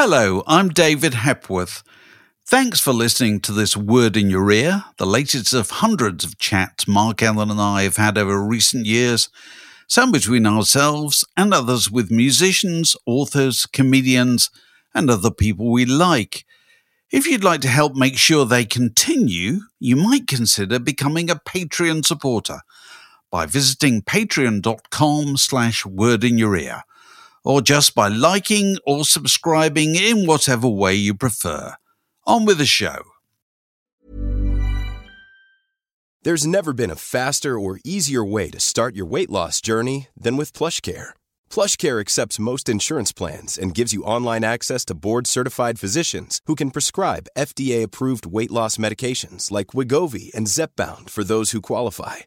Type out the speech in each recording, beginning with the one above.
Hello, I'm David Hepworth. Thanks for listening to this Word in Your Ear, the latest of hundreds of chats Mark Ellen and I have had over recent years, some between ourselves and others with musicians, authors, comedians, and other people we like. If you'd like to help make sure they continue, you might consider becoming a Patreon supporter by visiting patreon.com slash word in your ear or just by liking or subscribing in whatever way you prefer. On with the show. There's never been a faster or easier way to start your weight loss journey than with PlushCare. PlushCare accepts most insurance plans and gives you online access to board-certified physicians who can prescribe FDA-approved weight loss medications like Wegovy and Zepbound for those who qualify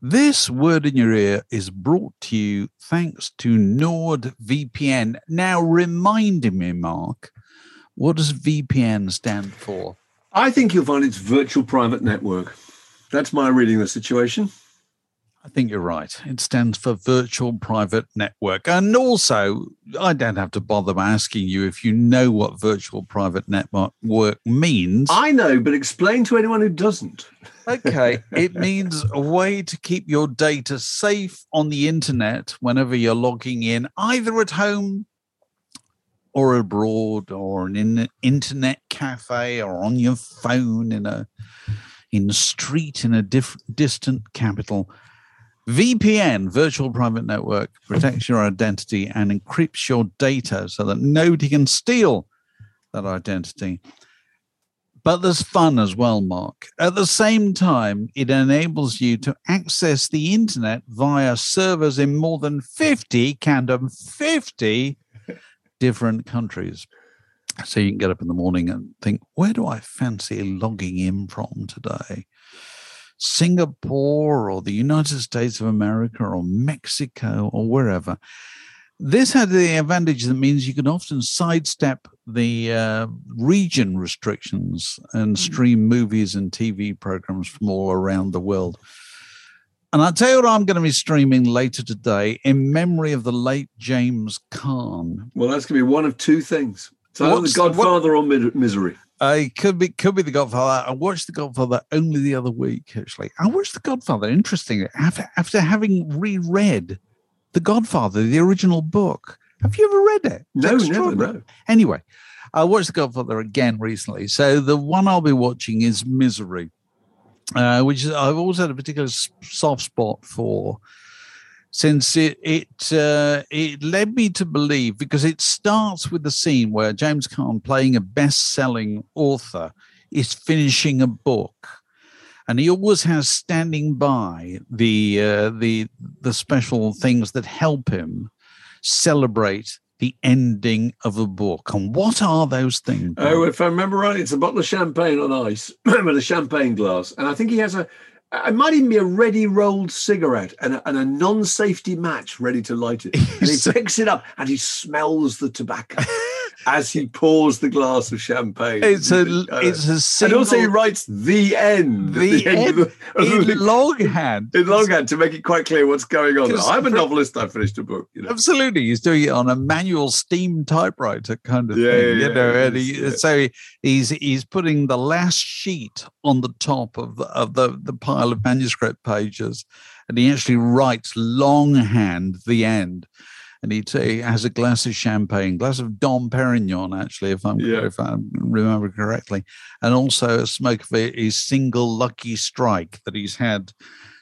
This word in your ear is brought to you thanks to NordVPN. Now, reminding me, Mark, what does VPN stand for? I think you'll find it's virtual private network. That's my reading of the situation. I think you're right. It stands for Virtual Private Network. And also, I don't have to bother asking you if you know what Virtual Private Network means. I know, but explain to anyone who doesn't. okay. It means a way to keep your data safe on the internet whenever you're logging in, either at home or abroad or in an internet cafe or on your phone in a in the street in a different distant capital VPN, virtual private network, protects your identity and encrypts your data so that nobody can steal that identity. But there's fun as well, Mark. At the same time, it enables you to access the internet via servers in more than 50, count 50 different countries. So you can get up in the morning and think, where do I fancy logging in from today? Singapore or the United States of America or Mexico or wherever. This had the advantage that means you can often sidestep the uh, region restrictions and hmm. stream movies and TV programs from all around the world. And I'll tell you what I'm going to be streaming later today in memory of the late James Caan. Well, that's going to be one of two things. So The Godfather what, or Misery. I could be could be the Godfather. I watched the Godfather only the other week. Actually, I watched the Godfather. Interesting. After after having reread the Godfather, the original book. Have you ever read it? No, never. No. Anyway, I watched the Godfather again recently. So the one I'll be watching is Misery, uh, which I've always had a particular soft spot for since it it uh, it led me to believe because it starts with the scene where James Caan, playing a best-selling author, is finishing a book, and he always has standing by the uh, the the special things that help him celebrate the ending of a book. And what are those things? Oh, if I remember right, it's a bottle of champagne on ice with a champagne glass, and I think he has a it might even be a ready rolled cigarette and a, and a non safety match ready to light it. And he picks it up and he smells the tobacco. as he pours the glass of champagne. It's a uh, it's a single, and also he writes the end, the, the end, end of the, of in longhand, in longhand to make it quite clear what's going on. I'm a novelist. I finished a book. You know? Absolutely, he's doing it on a manual steam typewriter kind of yeah, thing. Yeah, you yeah, and he, yeah. so he's he's putting the last sheet on the top of the, of the the pile of manuscript pages, and he actually writes longhand the end and he, he has a glass of champagne, glass of Dom Perignon, actually, if I'm yeah. if I remember correctly, and also a smoke of his single lucky strike that he's had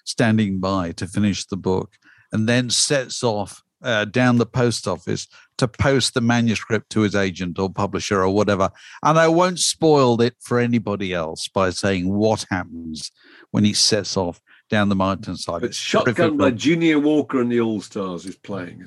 standing by to finish the book, and then sets off uh, down the post office to post the manuscript to his agent or publisher or whatever. And I won't spoil it for anybody else by saying what happens when he sets off down the mountainside. It's shotgun by Junior Walker and the All Stars is playing.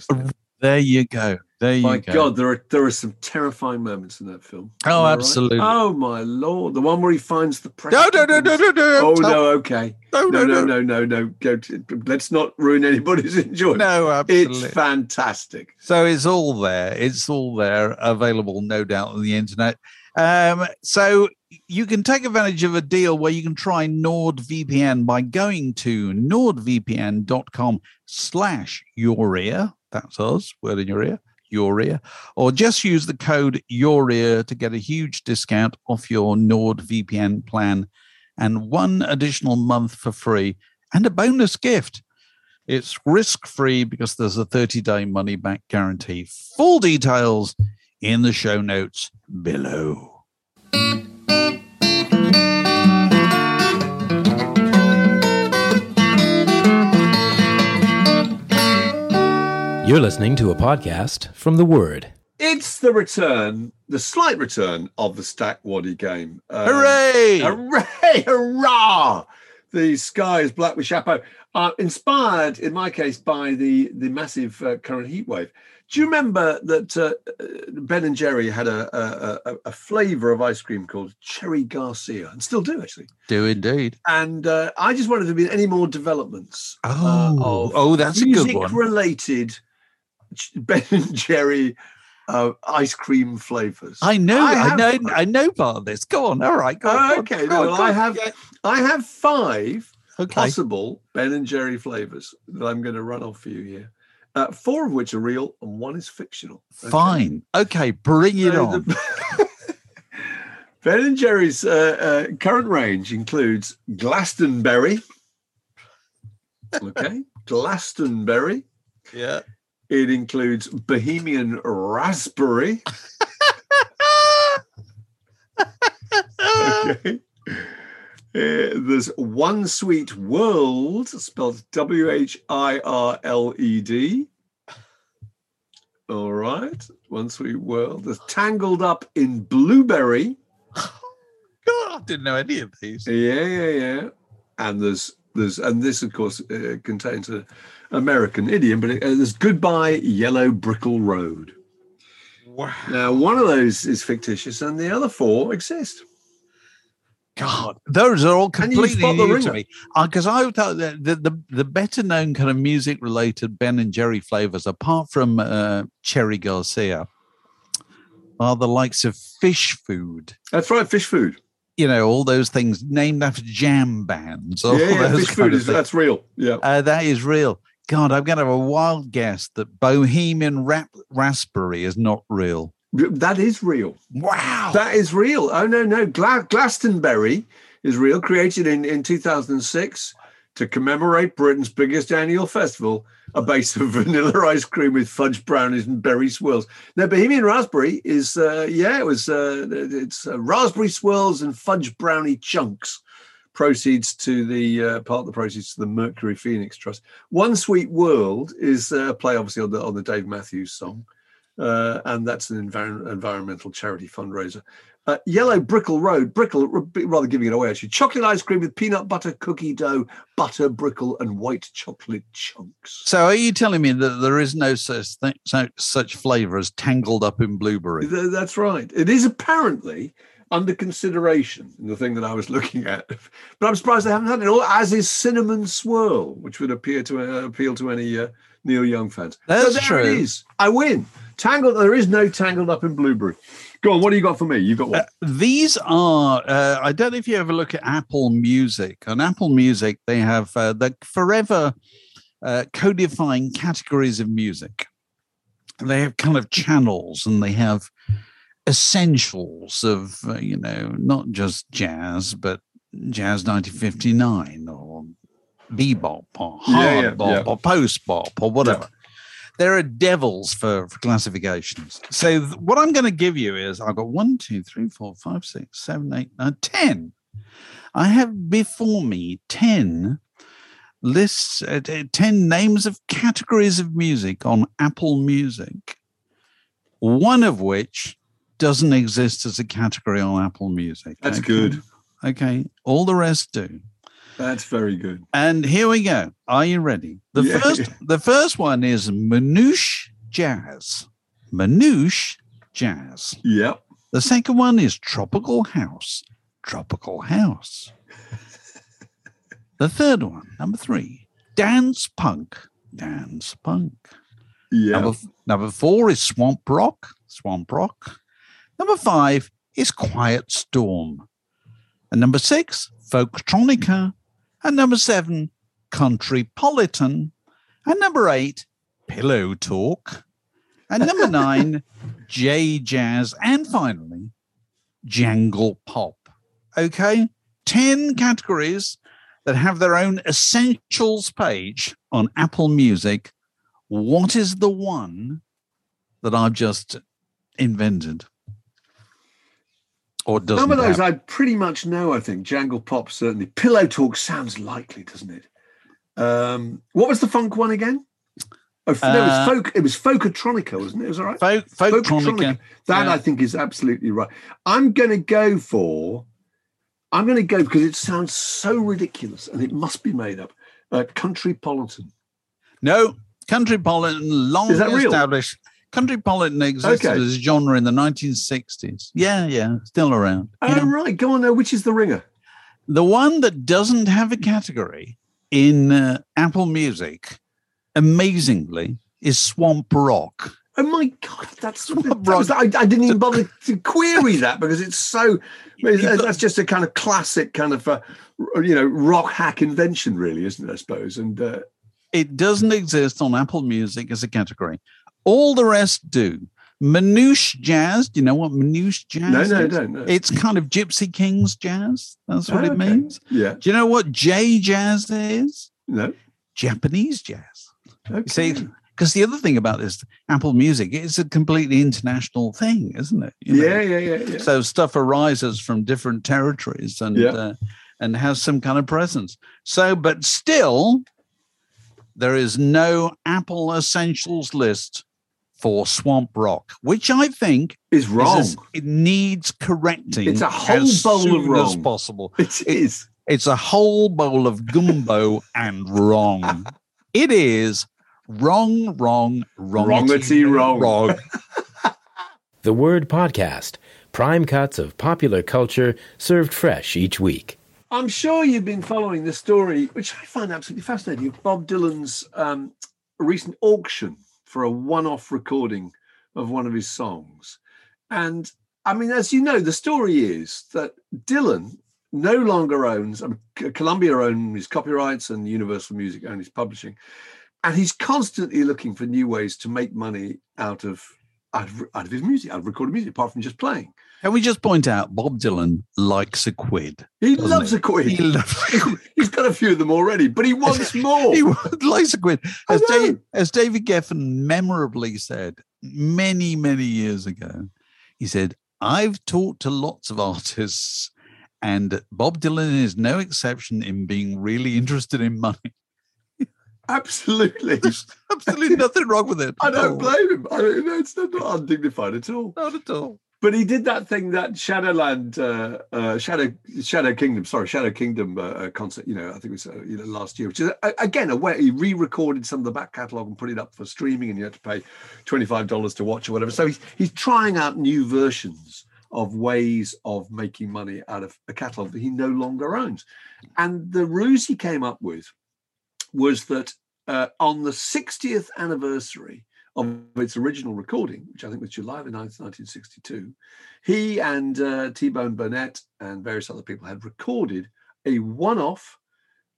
There you go. There you go. my go. God, there are there are some terrifying moments in that film. Oh, absolutely. Right? Oh my lord, the one where he finds the press. No, no, no, no, no, no. Oh no, okay. No, no, no, no, no, no. Go. To, let's not ruin anybody's enjoyment. No, absolutely. It's fantastic. So it's all there. It's all there, available, no doubt, on the internet. Um, so you can take advantage of a deal where you can try NordVPN by going to nordvpn.com slash your ear. That's us, word in your ear your ear, or just use the code your ear to get a huge discount off your NordVPN plan and one additional month for free and a bonus gift. It's risk free because there's a 30 day money back guarantee. Full details in the show notes below. You're listening to a podcast from The Word. It's the return, the slight return of the Stack Waddy game. Um, hooray! Hooray! Hurrah! The sky is black with chapeau. Uh, inspired, in my case, by the the massive uh, current heat wave. Do you remember that uh, Ben and Jerry had a, a, a, a, flavor of ice cream called Cherry Garcia, and still do actually? Do indeed. And uh, I just wondered if there been any more developments. Uh, oh, oh, that's a good one. Related Ben and Jerry uh, ice cream flavors. I know, I, I, know, I know of this. Go on, all right. Go on, okay, go well, on, I have, I have five okay. possible Ben and Jerry flavors that I'm going to run off for you here. Uh, four of which are real and one is fictional. Okay? Fine. Okay, bring it so on. The, ben and Jerry's uh, uh, current range includes Glastonbury. Okay, Glastonbury. Yeah. It includes Bohemian Raspberry. okay. Uh, there's One Sweet World, spelled W H I R L E D. All right. One Sweet World. There's Tangled Up in Blueberry. God, I didn't know any of these. Yeah, yeah, yeah. And there's there's and this of course uh, contains a American idiom, but it, uh, there's Goodbye Yellow Brickle Road. Wow. Now, one of those is fictitious, and the other four exist. God, those are all completely new to me. Because uh, I thought that the, the, the better known kind of music related Ben and Jerry flavors, apart from uh, Cherry Garcia, are the likes of fish food. That's right, fish food. You know, all those things named after jam bands. Yeah, yeah fish food is that's real. Yeah, uh, that is real. God, I'm going to have a wild guess that Bohemian rap- Raspberry is not real. That is real. Wow. That is real. Oh, no, no. Gla- Glastonbury is real, created in, in 2006 to commemorate Britain's biggest annual festival, a base of vanilla ice cream with fudge brownies and berry swirls. Now, Bohemian Raspberry is, uh, yeah, it was, uh, it's uh, raspberry swirls and fudge brownie chunks proceeds to the uh, part of the proceeds to the Mercury Phoenix Trust. One Sweet World is a play, obviously, on the on the Dave Matthews song, uh, and that's an envir- environmental charity fundraiser. Uh, Yellow Brickle Road, Brickle, rather giving it away actually. Chocolate ice cream with peanut butter cookie dough, butter, brickle, and white chocolate chunks. So, are you telling me that there is no such thing, such flavour as tangled up in blueberry? That's right. It is apparently under consideration in the thing that I was looking at. But I'm surprised they haven't had it all, as is Cinnamon Swirl, which would appear to uh, appeal to any uh, Neil Young fans. That's so true. It is. I win. Tangled. There is no tangled up in blueberry. Go on. What do you got for me? You got what? Uh, these are. Uh, I don't know if you ever look at Apple Music. On Apple Music, they have uh, the forever uh, codifying categories of music. They have kind of channels, and they have essentials of uh, you know not just jazz but jazz 1959 or bebop or hard yeah, yeah, bop yeah. or post bop or whatever there are devils for, for classifications so th- what i'm going to give you is i've got one two three four five six seven eight nine ten i have before me 10 lists uh, 10 names of categories of music on apple music one of which doesn't exist as a category on Apple Music. That's Okay? good. Okay. All the rest do. That's very good. And here we go. Are you ready? The Yeah. first the first one is Manouche Jazz. Manouche Jazz. Yep. The second one is Tropical House. Tropical House. the third one, number three, Dance Punk. Dance Punk. Yeah. Number, number four is Swamp Rock. Swamp Rock. Number five is Quiet Storm. And number six, Folktronica. And number seven, Countrypolitan. And number eight, Pillow Talk. And number nine, J Jazz. And finally, Jangle Pop. Okay? 10 categories that have their own essentials page on Apple Music. What is the one that I've just invented? Or doesn't Some of those have? I pretty much know, I think. Jangle Pop, certainly. Pillow Talk sounds likely, doesn't it? Um, what was the funk one again? Oh, f- no, it Uh, was folk. It was Folkatronica, wasn't it? Was that right? Folk, Folktronica. That yeah. I think is absolutely right. I'm going to go for. I'm going to go because it sounds so ridiculous and it must be made up. Uh, Countrypolitan. No, Country Politan, long Is real? established. Existed Okay. as a genre in the 1960s. Yeah, yeah, still around. Oh, Yeah. right. Go on now. Which is the ringer? The one that doesn't have a category in uh, Apple Music, amazingly, is Swamp Rock. Oh my god, that's that Rock. was- I, I didn't even bother to query that because it's so. That's just a kind of classic kind of uh, you know rock hack invention, really, isn't it? I suppose. And uh, It doesn't exist on Apple Music as a category. All the rest do. Manouche jazz. Do you know what manouche jazz no, no, is? don't. No. It's kind of Gypsy Kings jazz. That's what Oh, it okay. means. yeah, Do you know what J jazz is? no. Japanese jazz. Okay. See, because the other thing about this Apple Music, it's a completely international thing, isn't it? You know? yeah, yeah, yeah, yeah. So stuff arises from different territories and Yeah. uh, and has some kind of presence. So, but still, there is no Apple Essentials list for Swamp Rock, which I think Is is wrong. as- it needs correcting. It's a whole as bowl of soon as wrong. possible. It is. It's a whole bowl of gumbo and wrong. It is wrong, wrong, Wrongity wrong. wrong. The Word Podcast. Prime cuts of popular culture served fresh each week. I'm sure you've been following the story, which I find absolutely fascinating, of Bob Dylan's um, recent auction for a one-off recording of one of his songs. And I mean, as you know, the story is that Dylan no longer owns, um, I mean, Columbia owns his copyrights and Universal Music owns his publishing. And he's constantly looking for new ways to make money out of out of, out of his music, out of recorded music, apart from just playing. Can we just point out Bob Dylan likes a quid? He loves he? a quid. He loves a quid. He's got a few of them already, but he wants more. He likes a quid. As. Dave, as David Geffen memorably said many, many years ago, he said, I've talked to lots of artists, and Bob Dylan is no exception in being really interested in money. Absolutely. There's absolutely nothing wrong with it. I don't blame him. I don't, it's not undignified at all. Not at all. But he did that thing, that Shadowland, uh, uh, Shadow Shadow Kingdom, sorry, Shadow Kingdom uh, uh, concert. You know, I think it was uh, you know last year, which is again a way he re-recorded some of the back catalogue and put it up for streaming, and you had to pay twenty five dollars to watch or whatever. So he's he's trying out new versions of ways of making money out of a catalogue that he no longer owns. And the ruse he came up with was that uh, on the 60th anniversary of its original recording, which I think was July the 9th, 1962, he and uh, T-Bone Burnett and various other people had recorded a one-off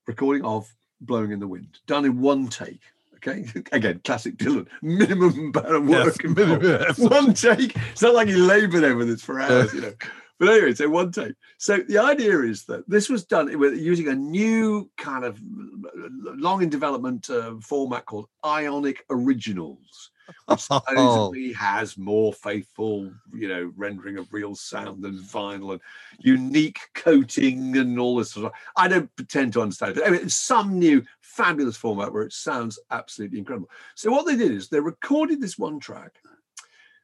recording of Blowing in the Wind, done in one take. Okay, again, classic Dylan, minimum amount of work. Yes, minimum one take. It's not like he laboured over this for hours, you know. But anyway, so one take. So the idea is that this was done using a new kind of long in development uh, format called Ionic Originals, which supposedly has more faithful, you know, rendering of real sound than vinyl and unique coating and all this sort of. Stuff. I don't pretend to understand it, but anyway, it's some new fabulous format where it sounds absolutely incredible. So what they did is they recorded this one track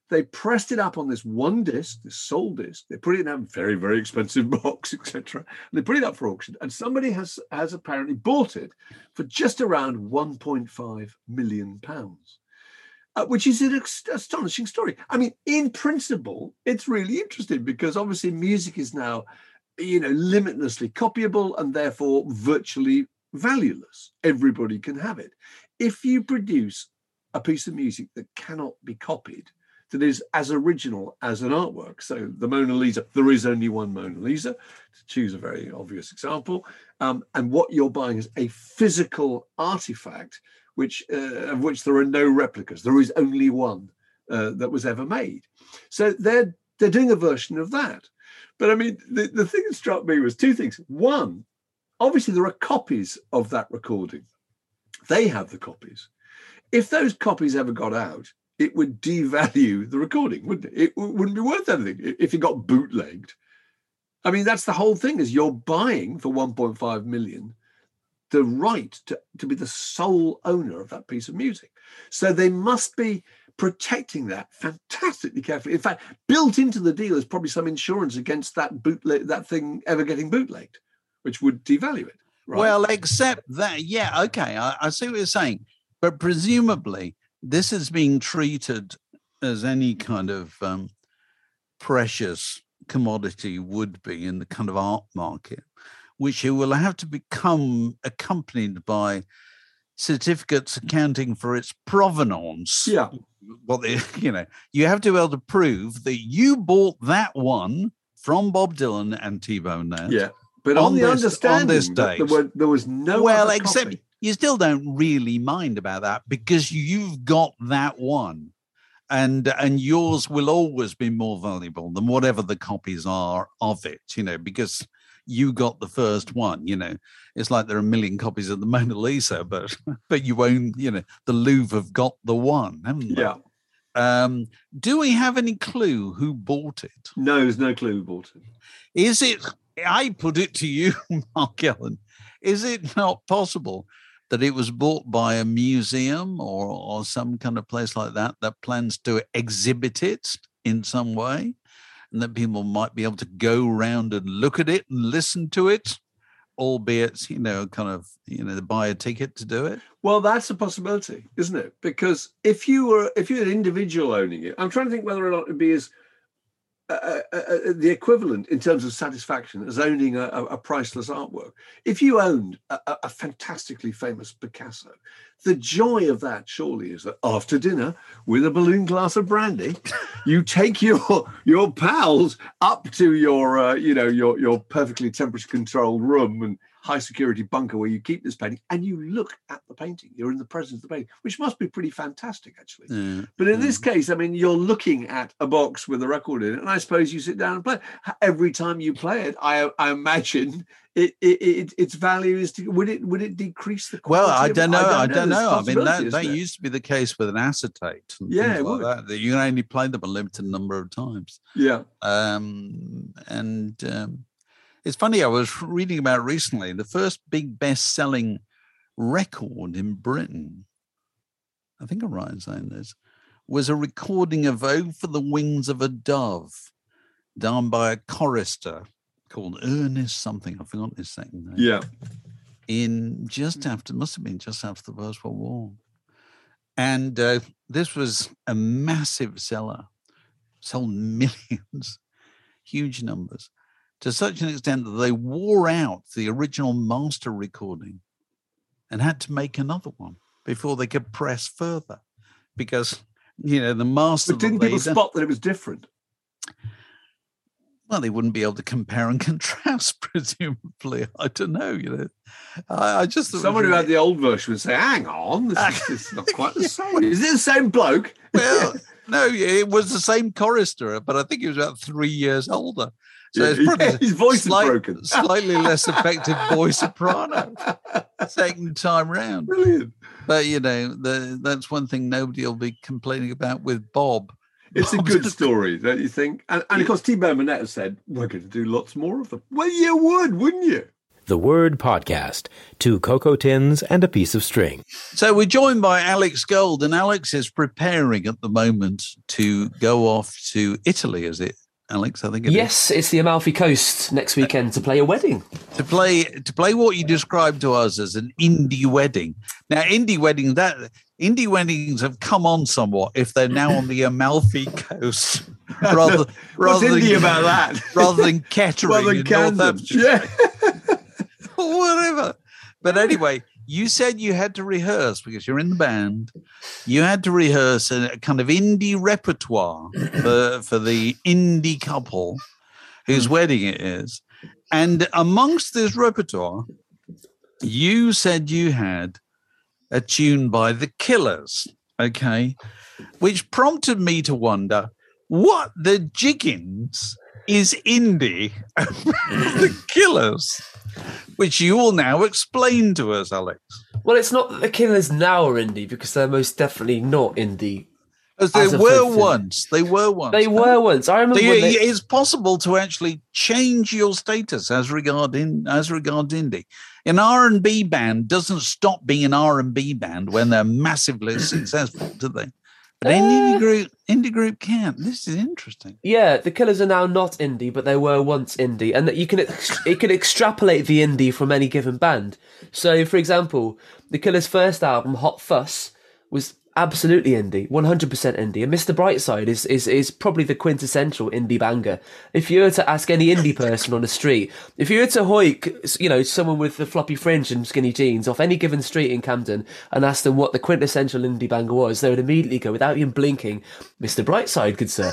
they pressed it up on this one disc, this sole disc. They put it in a very, very expensive box, etc. And they put it up for auction, and somebody has has apparently bought it for just around 1.5 million pounds. Uh, which is an astonishing story. I mean, in principle, it's really interesting because obviously music is now, you know, limitlessly copyable and therefore virtually valueless. Everybody can have it. If you produce a piece of music that cannot be copied, that is as original as an artwork. So the Mona Lisa, there is only one Mona Lisa, to choose a very obvious example. Um, and what you're buying is a physical artifact, which uh, of which there are no replicas. There is only one uh, that was ever made. So they're they're doing a version of that. But I mean, the, the thing that struck me was two things. One, obviously there are copies of that recording. They have the copies. If those copies ever got out, it would devalue the recording, wouldn't it? It wouldn't be worth anything if it got bootlegged. I mean, that's the whole thing is you're buying for 1.5 million the right to, to be the sole owner of that piece of music. So they must be protecting that fantastically carefully. In fact, built into the deal is probably some insurance against that bootleg that thing ever getting bootlegged, which would devalue it. Right? Well, except that, yeah, okay, I, I see what you're saying, but presumably this is being treated as any kind of um, precious commodity would be in the kind of art market, which it will have to become accompanied by certificates accounting for its provenance. Yeah. Well, you know, you have to be able to prove that you bought that one from Bob Dylan and T Bone There. Yeah. But on, on the this, understanding on this there, were, there, was no well, except copy you still don't really mind about that because you've got that one and and yours will always be more valuable than whatever the copies are of it you know because you got the first one you know it's like there are a million copies of the mona lisa but but you own you know the louvre have got the one haven't they? yeah um, do we have any clue who bought it? No, there's no clue who bought it. Is it? I put it to you, Mark Ellen. Is it not possible that it was bought by a museum or, or some kind of place like that that plans to exhibit it in some way and that people might be able to go around and look at it and listen to it albeit you know kind of you know buy a ticket to do it? Well that's a possibility isn't it? Because if you were if you're an individual owning it i'm trying to think whether or not it'd be as uh, uh, uh, the equivalent in terms of satisfaction as owning a, a priceless artwork. If you owned a, a, fantastically famous Picasso, the joy of that surely is that after dinner, with a balloon glass of brandy, you take your your pals up to your uh, you know your your perfectly temperature controlled room and high security bunker where you keep this painting and you look at the painting. You're in the presence of the painting, which must be pretty fantastic, actually. Mm. But in mm. this case, I mean, you're looking at a box with a record in it, and I suppose you sit down and play. Every time you play it, I, I imagine it, it, it, its value is to, would it would it decrease the well i don't know i don't know i, mean that, that used to be the case with an acetate yeah like that, that you can only play them a limited number of times yeah um and um it's funny, I was reading about recently the first big best selling record in Britain, I think I'm right in saying this, was a recording of Oh for the Wings of a Dove, done by a chorister called Ernest something. I forgot forgotten his second name. Yeah. In just after, must have been just after the First World War. And uh, this was a massive seller, sold millions, huge numbers to such an extent that they wore out the original master recording and had to make another one before they could press further because you know the master but didn't people spot that it was different? Well they wouldn't be able to compare and contrast presumably. I don't know you know. I, I just someone who had the old version would say hang on this, is, this is not quite the same. is it the same bloke? Well no it was the same chorister but i think he was about three years older so it's probably yeah, his voice slight, is broken. Slightly less effective voice soprano. Second time round. Brilliant. But you know, the, that's one thing nobody will be complaining about with Bob. It's Bob's a good story, don't you think? And, and of course, T Bone Burnett has said, we're going to do lots more of them. Well, you would, wouldn't you? The Word Podcast Two cocoa tins and a piece of string. So we're joined by Alex Gold, and Alex is preparing at the moment to go off to Italy, is it? Alex, I think it is. Yes, it's the Amalfi Coast next weekend to play a wedding. to play to play what you described to us as an indie wedding. Now, indie wedding that indie weddings have come on somewhat if they're now on the Amalfi Coast rather What's rather indie than, about that? rather than Kettering Rather in than Camden. Northamptonshire Yeah. or whatever. But anyway, you said you had to rehearse because you're in the band. You had to rehearse a kind of indie repertoire for, for the indie couple whose hmm. wedding it is. And amongst this repertoire, you said you had a tune by the Killers, okay, which prompted me to wonder what the jiggins is indie mm. the Killers, which you will now explain to us, Alex. Well, it's not that the Killers now are indie because they're most definitely not indie. As As they a were once. They were once. They were once. I remember So you- they, it's possible to actually change your status as regard in as regards indie. An R and B band doesn't stop being an R and B band when they're massively successful, do they? But indie Uh, group, indie group can't. This is interesting. Yeah, the Killers are now not indie, but they were once indie, and that you can ex- you can extrapolate the indie from any given band. So, for example, the Killers' first album, Hot Fuss, was absolutely indie, one hundred percent indie, and Mr. Brightside is, is is probably the quintessential indie banger. If you were to ask any indie person on the street, if you were to hoik, you know, someone with the floppy fringe and skinny jeans off any given street in Camden and ask them what the quintessential indie banger was, they would immediately go, without even blinking, Mr. Brightside, good sir.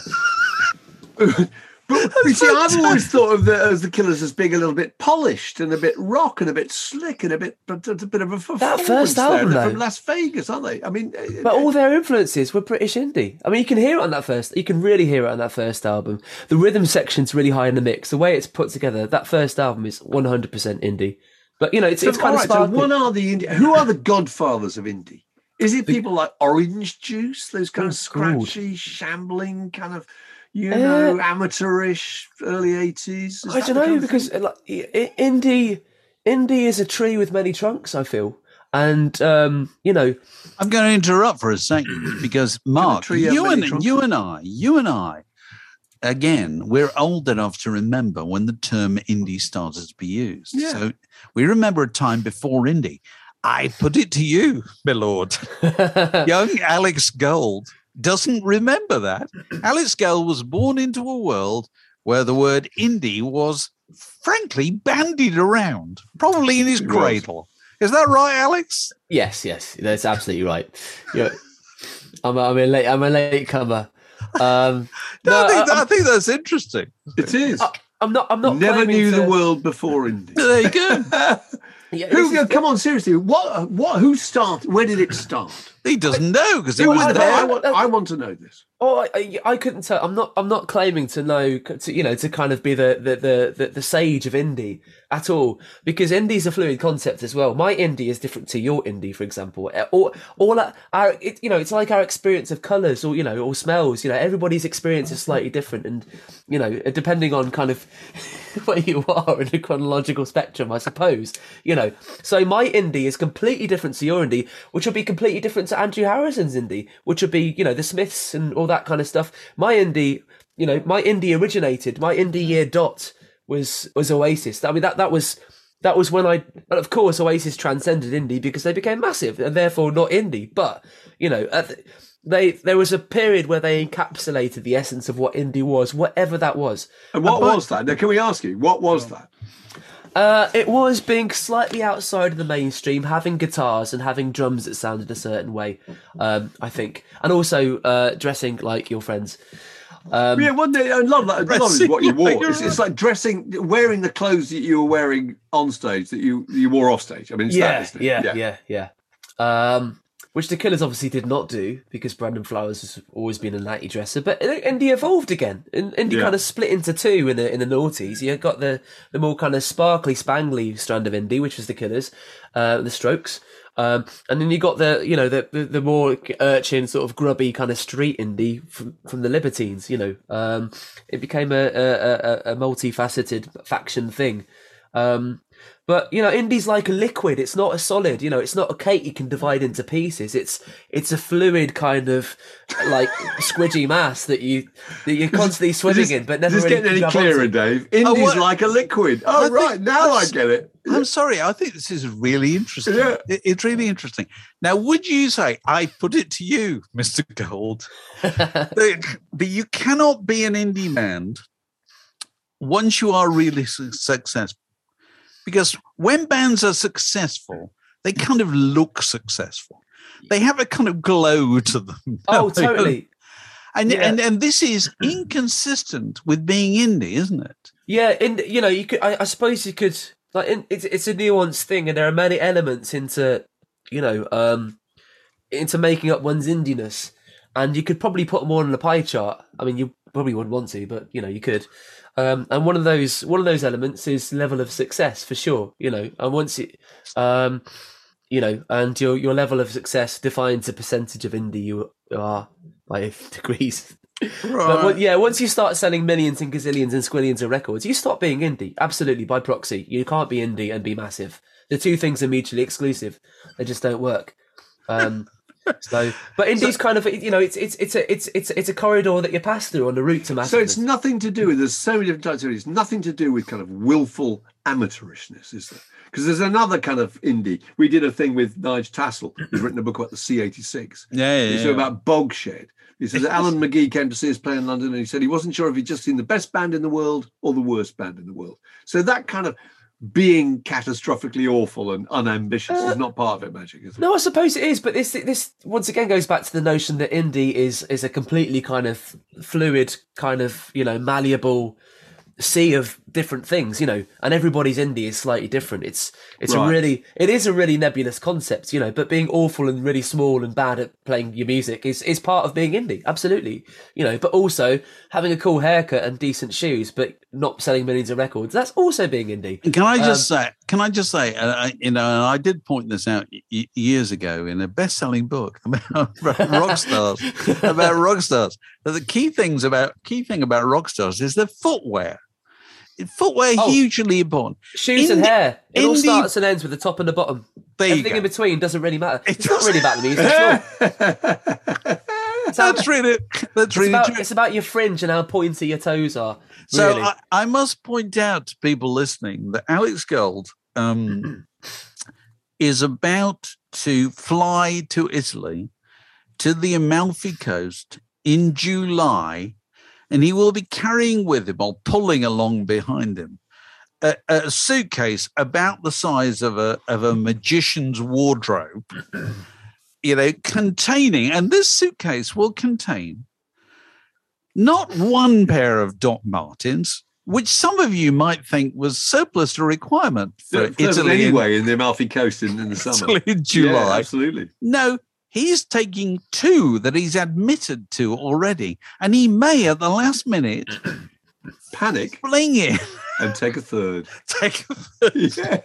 But you see, I've always thought of the, as the Killers as being a little bit polished and a bit rock and a bit slick and a bit, but a bit of a performance first album, though. from Las Vegas, aren't they? I mean, uh, But all their influences were British indie. I mean, you can hear it on that first. You can really hear it on that first album. The rhythm section's really high in the mix. The way it's put together, that first album is one hundred percent indie. But you know, it's so, it's kind of so what are the indie? Who are the godfathers of indie? Is it people like Orange Juice, those kind of Oh, God. scratchy, shambling, kind of, you Uh, know, amateurish early eighties? I don't know because like, i- i- indie, indie is a tree with many trunks. I feel, and um, you know, I'm going to interrupt for a second because Mark, you and trunks? you and I, you and I, again, we're old enough to remember when the term indie started to be used. Yeah. So we remember a time before indie. I put it to you, my lord. Young Alex Gold doesn't remember that. Alex Gold was born into a world where the word indie was frankly bandied around, probably in his cradle. Is that right, Alex? yes, yes, that's absolutely right. You know, I'm, a, I'm a late, I'm a late comer. Um, No, I, think I- that, I think that's interesting. It is. I'm not. I'm not. Never knew to- the world before indie. There you go. Yeah, Who? come on, seriously. What? What? Who started? Where did it start? He doesn't know because he Who was was I- there? I want, I want to know this. Oh, I, I, I couldn't tell. I'm not. I'm not claiming to know. To, you know, to kind of be the the, the, the the sage of indie at all, because indie's a fluid concept as well. My indie is different to your indie, for example. Uh, All all our, our it, you know, it's like our experience of colours or you know, or smells. You know, everybody's experience is slightly different, and you know, depending on kind of where you are in the chronological spectrum, I suppose. You know, so my indie is completely different to your indie, which will be completely different to Andrew Harrison's indie, which would be, you know, the Smiths and all that kind of stuff. My indie, you know, my indie originated, my indie year dot was was Oasis. I mean that that was that was when I and of course Oasis transcended indie because they became massive and therefore not indie. But, you know, they there was a period where they encapsulated the essence of what indie was, whatever that was. And what was that? Now, can we ask you what was that? Uh, it was being slightly outside of the mainstream, having guitars and having drums that sounded a certain way. Um, I think, and also uh, dressing like your friends. Um, yeah, one day, a lot of that, what you wore. Like it's, it's like dressing, wearing the clothes that you were wearing on stage that you you wore off stage. I mean, it's that, yeah, yeah, yeah, yeah, Um, which the Killers obviously did not do because Brandon Flowers has always been a nighty dresser. But Indie evolved again. In- Indie Yeah. kind of split into two in the in the noughties. You got the the more kind of sparkly, spangly strand of indie, which was the Killers, uh, the Strokes. Um, and then you got the, you know, the, the, the more urchin sort of grubby kind of street indie from, from the Libertines, you know, um, it became a, a, a, a multifaceted faction thing. Um, But you know, indie's like a liquid. It's not a solid. You know, it's not a cake you can divide into pieces. It's it's a fluid kind of like squidgy mass that you that you're constantly swimming this- in, but never really getting any clearer. Dave? Oh, indie's what- like a liquid. Oh, I think right. Now I get it. I'm sorry. I think this is really interesting. Yeah. It- It's really interesting. Now, would you say, I put it to you, Mr. Gold, that, that you cannot be an indie band once you are really successful? Because when bands are successful, they kind of look successful. They have a kind of glow to them. Oh, totally. And, Yeah. and and this is inconsistent with being indie, isn't it? Yeah, and you know, you could. I, I suppose you could. Like, in, it's it's a nuanced thing, and there are many elements into, you know, um, into making up one's indiness, and you could probably put them all on the pie chart. I mean, you probably wouldn't want to, but you know, you could. Um, and one of those one of those elements is level of success for sure. You know, and once it, um, you know, and your your level of success defines the percentage of indie you are by degrees. But yeah, once you start selling millions and gazillions and squillions of records, you stop being indie. Absolutely, by proxy. You can't be indie and be massive. The two things are mutually exclusive. They just don't work. Um, so, but indie's kind of you know it's it's it's a it's it's it's a corridor that you pass through on the route to Mass. So it's nothing to do with. There's so many different types of. It's nothing to do with kind of willful amateurishness, is there? Because there's another kind of indie. We did a thing with Nigel Tassell, who's written a book about the C86. Yeah, yeah. He said about Bogshed. He says Alan McGee came to see us play in London, and he said he wasn't sure if he'd just seen the best band in the world or the worst band in the world. So that kind of being catastrophically awful and unambitious is uh, not part of it, Magic, is it? No, I suppose it is, but this this once again goes back to the notion that indie is is a completely kind of fluid, kind of you know malleable sea of different things, you know, and everybody's indie is slightly different. It's it's a really it is a really nebulous concept, you know, but being awful and really small and bad at playing your music is is part of being indie, absolutely, you know. But also having a cool haircut and decent shoes, but not selling millions of records, that's also being indie. Can I just Um, say? Can I just say? Uh, you know, and I did point this out y- years ago in a best-selling book about rock stars. about rock stars. The key things about key thing about rock stars is their footwear. Footwear Oh. hugely important. Shoes and Indie- hair, it all indie- starts and ends with the top and the bottom. There Everything go. in between doesn't really matter. It It's not really about the music. It's, all- it's, about, That's really that's it's, really about, true. it's about your fringe and how pointy your toes are. So really. I, I must point out to people listening that Alex Gold um, is about to fly to Italy to the Amalfi Coast in July, and he will be carrying with him or pulling along behind him a, a suitcase about the size of a of a magician's wardrobe. You know, containing, and this suitcase will contain not one pair of Doc Martens, which some of you might think was surplus to requirement for for Italy anyway in the Amalfi Coast in, in the summer. In Yeah, July. absolutely. no, he's taking two that he's admitted to already, and he may at the last minute Panic fling it, and take a third. take a Yeah.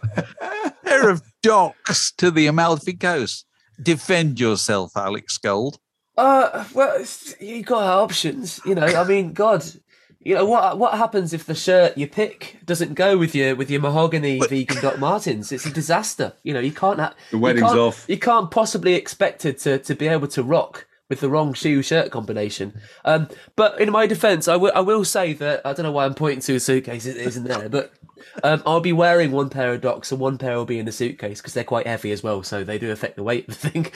pair of docks to the Amalfi Coast. Defend yourself, Alex Gold. Uh, well, it's- you got options. You know, I mean, God, you know what? What happens if the shirt you pick doesn't go with your with your mahogany vegan Doc Martens? It's a disaster. You know, you can't have The wedding's off. You can't possibly expect it to to be able to rock with the wrong shoe shirt combination. Um, but in my defence, I will I will say that I don't know why I'm pointing to a suitcase. It isn't there, but. Um, I'll be wearing one pair of docks and one pair will be in the suitcase because they're quite heavy as well, so they do affect the weight of the thing.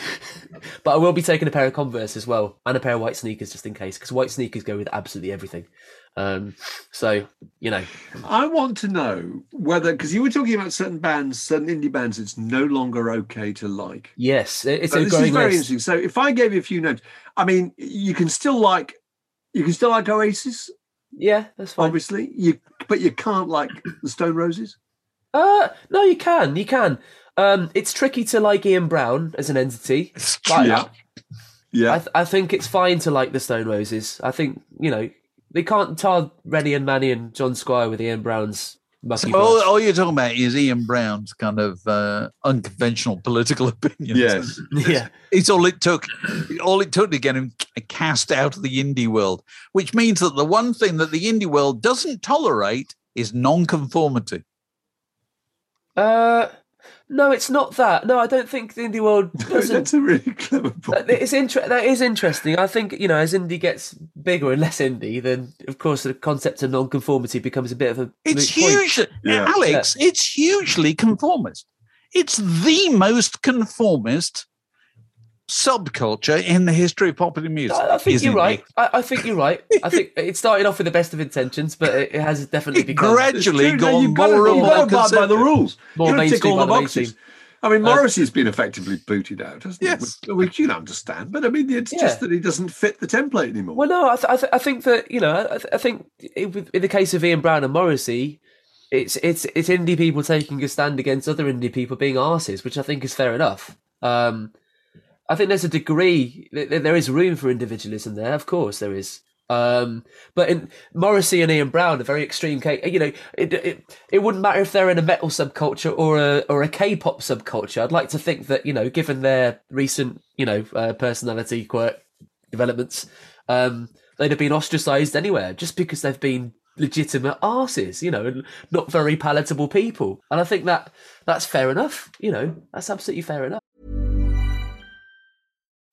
but I will be taking a pair of Converse as well and a pair of white sneakers just in case because white sneakers go with absolutely everything. Um, so you know, I want to know whether because you were talking about certain bands, certain indie bands, it's no longer okay to like. yes, it's So this is very list. interesting. So if I gave you a few names, I mean, you can still like, you can still like Oasis, Yeah, that's fine. obviously. You, but you can't like the Stone Roses. Uh, no, you can, you can. Um, it's tricky to like Ian Brown as an entity. But Yeah. Yeah. I, th- I think it's fine to like the Stone Roses. I think you know they can't tar Reni and Mani and John Squire with Ian Brown's mucky. So all, all you're talking about is Ian Brown's kind of uh, unconventional political opinions. yes. yeah, It's all it took. All it took to get him cast out of the indie world, which means that the one thing that the indie world doesn't tolerate is non-conformity. Uh, no, it's not that. No, I don't think the indie world doesn't. That's a really clever point. That, it's inter- that is interesting. I think you know, as indie gets bigger and less indie, then of course the concept of non-conformity becomes a bit of a. It's moot huge, Yeah. Alex. It's hugely conformist. It's the most conformist subculture in the history of popular music. I, I think you're right. I, I think you're right. I think it started off with the best of intentions, but it, it has definitely It become. gradually true, gone you've got more and more got abide by the rules. More You've got to tick all the boxes. mainstream. I mean, Morrissey's been effectively booted out, hasn't Yes. he? Which, which you understand, but I mean, it's Yeah. just that he doesn't fit the template anymore. Well, no, I, th- I, th- I think that you know, I, th- I think i- with- in the case of Ian Brown and Morrissey, it's it's it's indie people taking a stand against other indie people being arses, which I think is fair enough. Um, I think there's a degree, th- th- there is room for individualism there. Of course, there is. Um, but in Morrissey and Ian Brown, a very extreme case, you know, it, it it wouldn't matter if they're in a metal subculture or a or a K-pop subculture. I'd like to think that you know, given their recent you know uh, personality quirk developments, um, they'd have been ostracised anywhere just because they've been legitimate arses, you know, and not very palatable people. And I think that that's fair enough. You know, that's absolutely fair enough.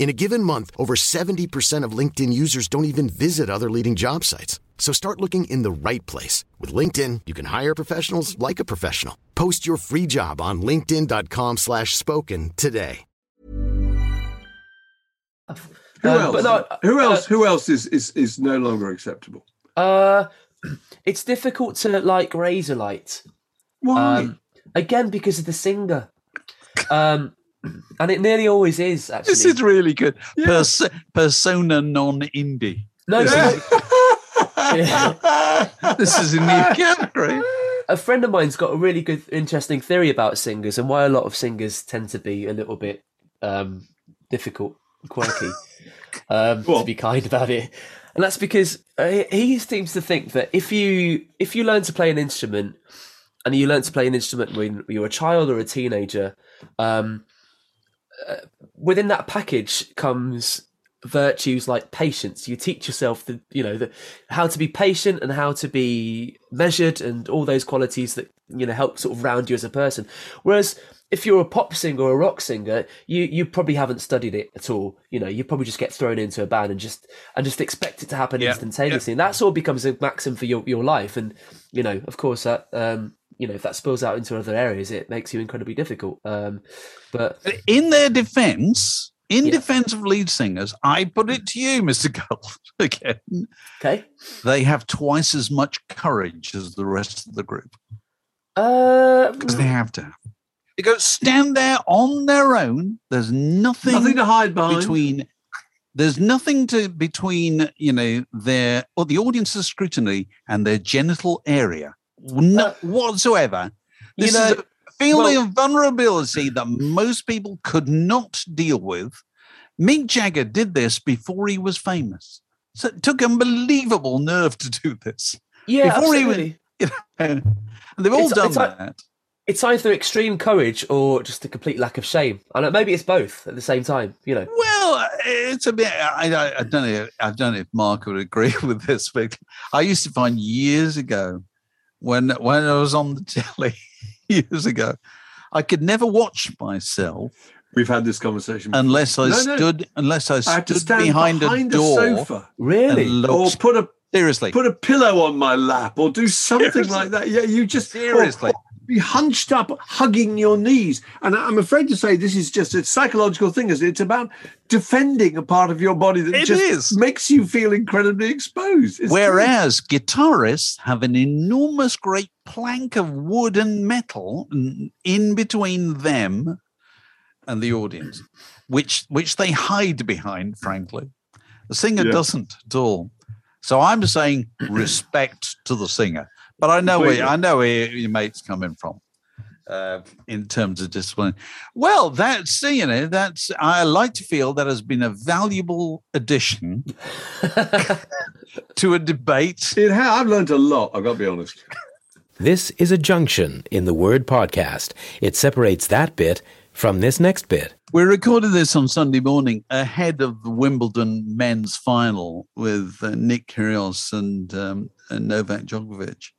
In a given month, over 70% of LinkedIn users don't even visit other leading job sites. So start looking in the right place. With LinkedIn, you can hire professionals like a professional. Post your free job on linkedin.com slash spoken today. who Um, else? but no, who uh, else? who else is, is is no longer acceptable? Uh, it's difficult to like Razorlight. Why? Um, again, because of the singer. Um, and it nearly always is actually. This is really good. Pers- persona non indie. no, is- This is a new category. a friend of mine's got a really good, interesting theory about singers and why a lot of singers tend to be a little bit um, difficult, quirky, um, to be kind about it. And that's because uh, he- he seems to think that if you if you learn to play an instrument and you learn to play an instrument when you're a child or a teenager, um, uh, within that package comes virtues like patience. You teach yourself the you know the how to be patient and how to be measured and all those qualities that you know help sort of round you as a person. Whereas if you're a pop singer or a rock singer, you you probably haven't studied it at all. You know, you probably just get thrown into a band and just and just expect it to happen Yeah, instantaneously. And that sort of becomes a maxim for your, your life. And you know, of course, that um, you know, if that spills out into other areas, it makes you incredibly difficult. Um, but In their defense, in Yeah. defense of lead singers, I put it to you, Mr. Gold, again, okay, they have twice as much courage as the rest of the group uh, because they have to. They go stand there on their own. There's nothing, Nothing to hide behind. between. There's nothing to between you know their or the audience's scrutiny and their genital area, no Uh, whatsoever. you This know, is a feeling well- of vulnerability that most people could not deal with. Mick Jagger did this before he was famous. So it took unbelievable nerve to do this. yeah, before he was- absolutely. and they've all It's- done it's like- that. It's either extreme courage or just a complete lack of shame. And maybe it's both at the same time. You know. Well, it's a bit. I, I, I don't know. I don't know if Mark would agree with this, but I used to find years ago when when I was on the telly years ago. I could never watch myself We've had this conversation. before. unless I No, no. stood unless I I had to stood stand behind, behind a door. sofa Really? or put a seriously, put a pillow on my lap or do something Seriously. like that. Yeah, you just or- Seriously. or be hunched up, hugging your knees. And I'm afraid to say this is just a psychological thing. Is it's about defending a part of your body that It just is. makes you feel incredibly exposed. It's Whereas guitarists have an enormous great plank of wood and metal in between them and the audience, which which they hide behind, frankly. The singer Yeah. doesn't at all. So I'm saying respect to the singer. But I know where I know where your mate's coming from. Uh, in terms of discipline, well, that's you know that's I like to feel that has been a valuable addition to a debate. It ha- I've learned a lot. I've got to be honest. This is a junction in the word podcast. It separates that bit from this next bit. We recorded this on Sunday morning ahead of the Wimbledon men's final with uh, Nick Kyrgios and, um, and Novak Djokovic.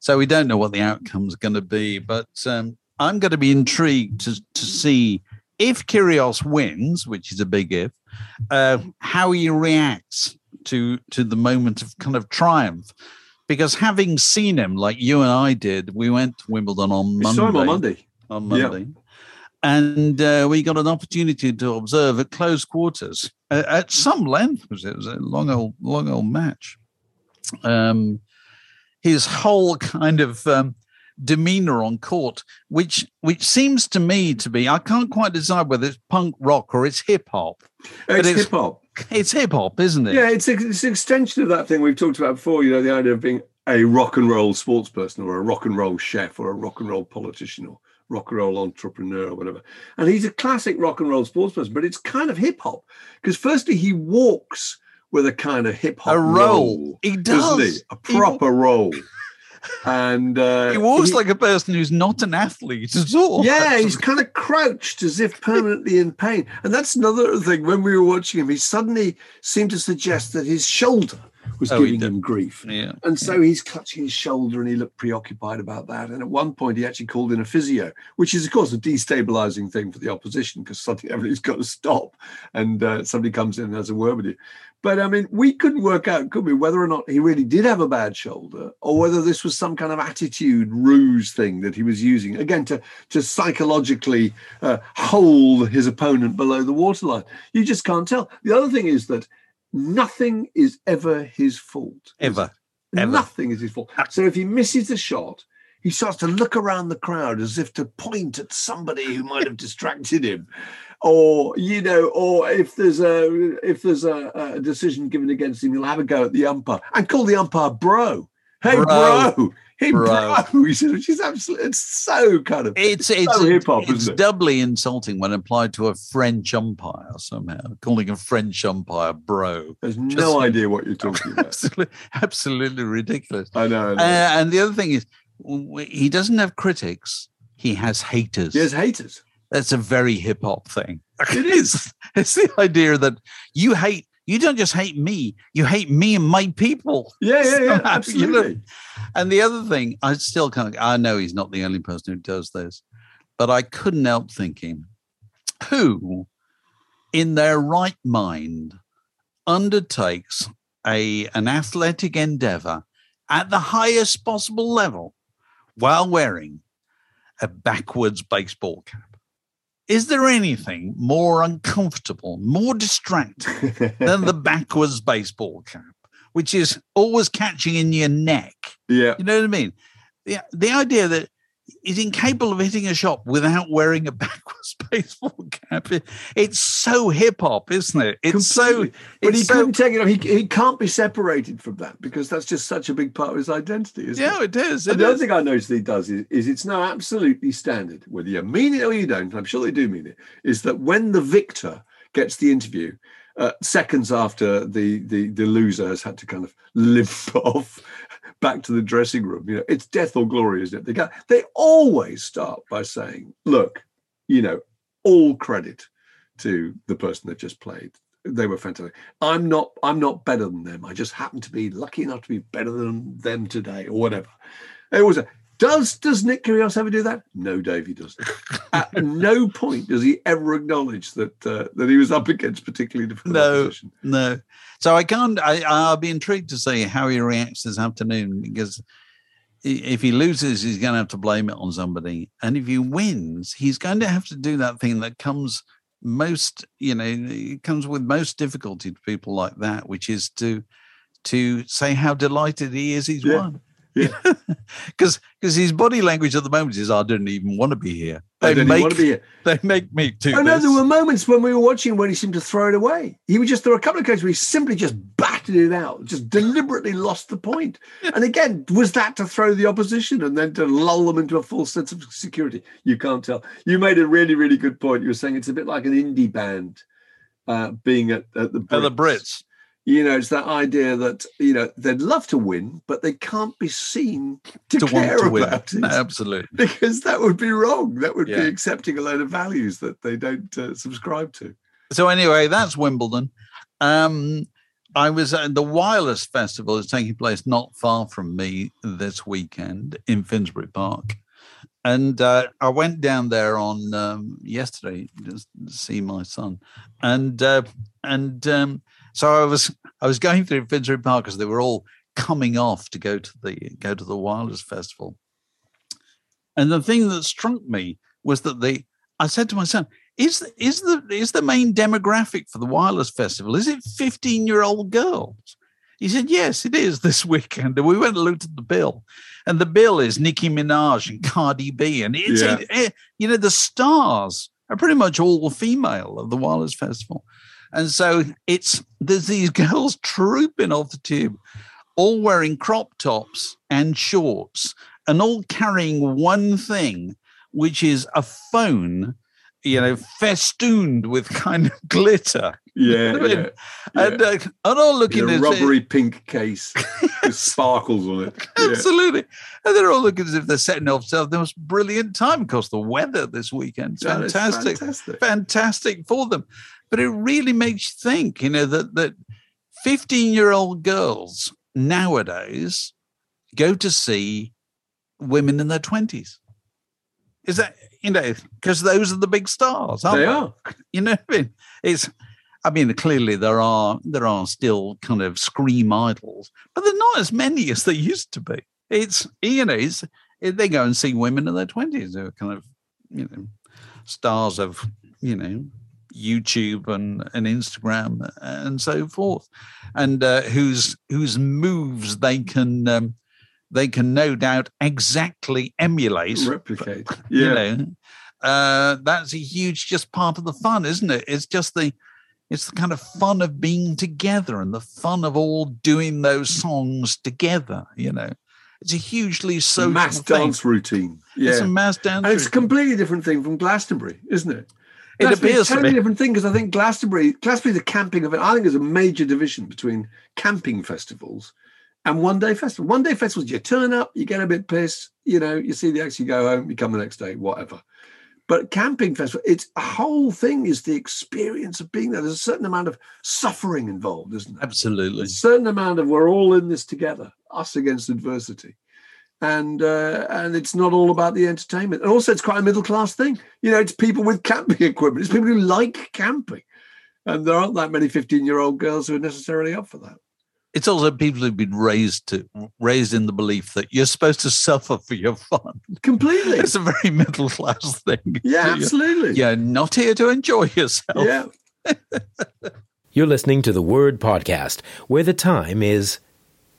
So we don't know what the outcome's going to be, but um, I'm going to be intrigued to, to see if Kyrgios wins, which is a big if, uh, how he reacts to to the moment of kind of triumph. Because having seen him like you and I did, we went to Wimbledon on Monday. We saw him on Monday. on Yeah. Monday. And uh, we got an opportunity to observe at close quarters uh, at some length because it was a long old, long old match. Um, his whole kind of um, demeanor on court, which which seems to me to be, I can't quite decide whether it's punk rock or it's hip hop. It's it's- hip hop. It's hip hop, isn't it? Yeah, it's, a, it's an extension of that thing we've talked about before. You know, the idea of being a rock and roll sports person or a rock and roll chef or a rock and roll politician or rock and roll entrepreneur or whatever. And he's a classic rock and roll sports person, but it's kind of hip hop because firstly he walks with a kind of hip hop A roll. He doesn't he? A He proper roll. And uh, He walks like a person who's not an athlete at all. yeah, he's kind of crouched as if permanently in pain. And that's another thing. When we were watching him, he suddenly seemed to suggest that his shoulder was Oh, giving him grief. yeah. And so he's clutching his shoulder and he looked preoccupied about that. And at one point, he actually called in a physio, which is, of course, a destabilizing thing for the opposition because suddenly everything's got to stop and uh, somebody comes in and has a word with you. But I mean, we couldn't work out, could we, whether or not he really did have a bad shoulder or whether this was some kind of attitude ruse thing that he was using, again, to, to psychologically uh, hold his opponent below the waterline. You just can't tell. The other thing is that nothing is ever his fault. Ever. Ever. Nothing is his fault. So if he misses the shot, he starts to look around the crowd as if to point at somebody who might have distracted him, or you know, or if there's a if there's a, a decision given against him, he'll have a go at the umpire and call the umpire bro. Hey bro, Bro. Hey bro. Bro. He said, which is absolutely it's so kind of It's it's so hip-hop, it's isn't it? doubly insulting when applied to a French umpire somehow, calling a French umpire bro. there's just- no idea what you're talking about. Absolutely, absolutely ridiculous. I know. I Uh, and the other thing is, he doesn't have critics; he has haters. he has haters. That's a very hip hop thing. It's, it's the idea that you hate. You don't just hate me; you hate me and my people. Yeah, yeah, yeah, Somehow, you know. absolutely. And the other thing, I still can't, I know he's not the only person who does this, but I couldn't help thinking who in their right mind undertakes a an athletic endeavor at the highest possible level while wearing a backwards baseball cap. Is there anything more uncomfortable, more distracting than the backwards baseball cap, which is always catching in your neck? yeah. You know what I mean? The, the idea that he's incapable of hitting a shot without wearing a backwards baseball cap. it's so hip hop, isn't it? It's so. Completely. But he so- couldn't take it off. He, he can't be separated from that because that's just such a big part of his identity, isn't Yeah, it? it is. And It the other thing I noticed he does is, is it's now absolutely standard, whether you mean it or you don't, I'm sure they do mean it, is that when the victor gets the interview, uh, seconds after the, the the loser has had to kind of limp off back to the dressing room, you know, it's death or glory, isn't it? They got, they always start by saying, "Look, you know, all credit to the person that just played. They were fantastic. I'm not I'm not better than them. I just happen to be lucky enough to be better than them today or whatever. It was a, does does Nick Kyrgios ever do that? No, Dave, he doesn't. At no point does he ever acknowledge that uh, that he was up against particularly difficult No. opposition. No. So I can't. I, I'll be intrigued to see how he reacts this afternoon because if he loses, he's going to have to blame it on somebody, and if he wins, he's going to have to do that thing that comes most, you know, it comes with most difficulty to people like that, which is to to say how delighted he is he's Yeah. won. Yeah. Because because his body language at the moment is I didn't even want to be here. I They make want to be here. they make me do Oh no, this. there were moments when we were watching when he seemed to throw it away. He was just there were a couple of occasions where he simply just batted it out, just deliberately lost the point. And again, was that to throw the opposition and then to lull them into a false sense of security? You can't tell. You made a really, really good point. You were saying it's a bit like an indie band uh, being at, at the Brits. Uh, the Brits. You know, it's that idea that you know they'd love to win, but they can't be seen to, to care want to win. about it No, absolutely. because that would be wrong. That would Yeah. be accepting a load of values that they don't uh, subscribe to. So anyway, that's Wimbledon. Um, I was at the Wireless Festival is taking place not far from me this weekend in Finsbury Park, and uh, I went down there on um, yesterday just to see my son, and uh, and um, so I was I was going through Finsbury Park because they were all coming off to go to the go to the Wireless Festival, and the thing that struck me was that the I said to my son, is is the is the main demographic for the wireless festival is it 15 year old girls? He said yes it is this weekend. And we went and looked at the bill. And the bill is nicki minaj and cardi b. And it's Yeah. eh, you know the stars are pretty much all female of the wireless festival and so it's there's these girls trooping off the tube all wearing crop tops and shorts and all carrying one thing which is a phone you know, festooned with kind of glitter, Yeah, I mean, yeah. yeah. and, uh, and all looking In a rubbery pink case with sparkles on it. Yeah. absolutely, and they're all looking as if they're setting off to have the most brilliant time. Of course, the weather this weekend is That is fantastic, fantastic. fantastic for them. But it really makes you think, you know, that that fifteen year old girls nowadays go to see women in their twenties. Is that you know because those are the big stars? Aren't They they are. you know I mean? It's I mean clearly there are there are still kind of scream idols, but they're not as many as they used to be. It's you know, it's, they go and see women in their twenties who are kind of you know stars of you know YouTube and, and Instagram and so forth, and uh, whose whose moves they can um, they can no doubt exactly emulate Replicate. you Yeah. know uh that's a huge just part of the fun isn't it it's just the it's the kind of fun of being together and the fun of all doing those songs together you know it's a hugely social mass thing. dance routine. Yeah. it's a mass dance and it's a completely different thing from Glastonbury, isn't it? It appears a totally different thing because I think Glastonbury, Glastonbury's a camping event. I think there's a major division between camping festivals and one day festival. One day festivals, you turn up, you get a bit pissed, you know, you see the acts, you go home, you come the next day, whatever. But camping festival, it's a whole thing is the experience of being there. There's a certain amount of suffering involved, isn't there? absolutely a certain amount of we're all in this together, us against adversity. And uh, and it's not all about the entertainment. And also it's quite a middle class thing. You know, it's people with camping equipment. It's people who like camping. And there aren't that many 15 year old girls who are necessarily up for that. it's also people who've been raised to raised in the belief that you're supposed to suffer for your fun Completely. it's a very middle class thing Yeah, You're- absolutely. you're not here to enjoy yourself Yeah. You're listening to the Word Podcast, where the time is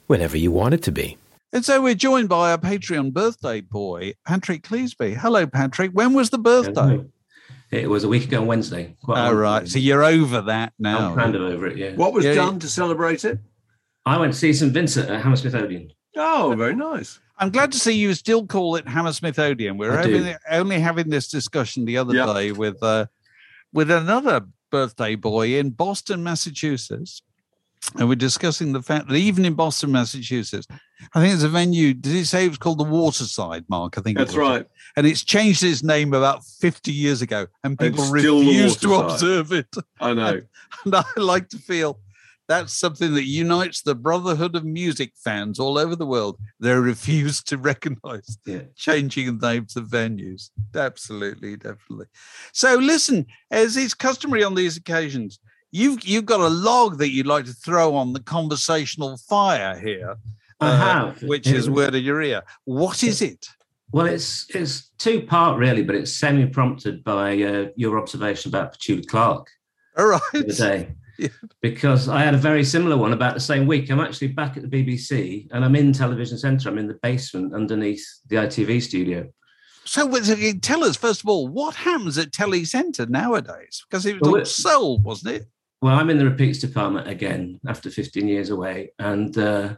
whenever you want it to be. And so we're joined by our Patreon birthday boy, Patrick Cleesby. Hello, Patrick. When was the birthday? It was a week ago on Wednesday. Quite a long right. time. So you're over that now. I'm kind of over it, yeah. What was Yeah, done to celebrate it? I went to see St Vincent at Hammersmith Odeon. Oh, very nice. I'm glad to see you still call it Hammersmith Odeon. We We're I only, only having this discussion the other Yeah. day with uh, with another birthday boy in Boston, Massachusetts. And we're discussing the fact that even in Boston, Massachusetts, I think it's a venue. Did he say it was called the Waterside, Mark? I think That's right. And it's changed its name about 50 years ago, and people refuse to observe it. I know. And I like to feel That's something that unites the brotherhood of music fans all over the world. They refuse to recognize Yeah. changing the names of venues. Absolutely, definitely. So, listen, as is customary on these occasions, you've you've got a log that you'd like to throw on the conversational fire here, I uh, have. which is word of your ear. What is it? Well, it's it's two part really, but it's semi prompted by uh, your observation about Petula Clark All right. the day. Yeah. Because I had a very similar one about the same week. I'm actually back at the BBC and I'm in Television Centre. I'm in the basement underneath the ITV studio. So, tell us first of all what happens at Telly Centre nowadays because it was Well, all sold, wasn't it? Well, I'm in the repeats department again after 15 years away, and uh,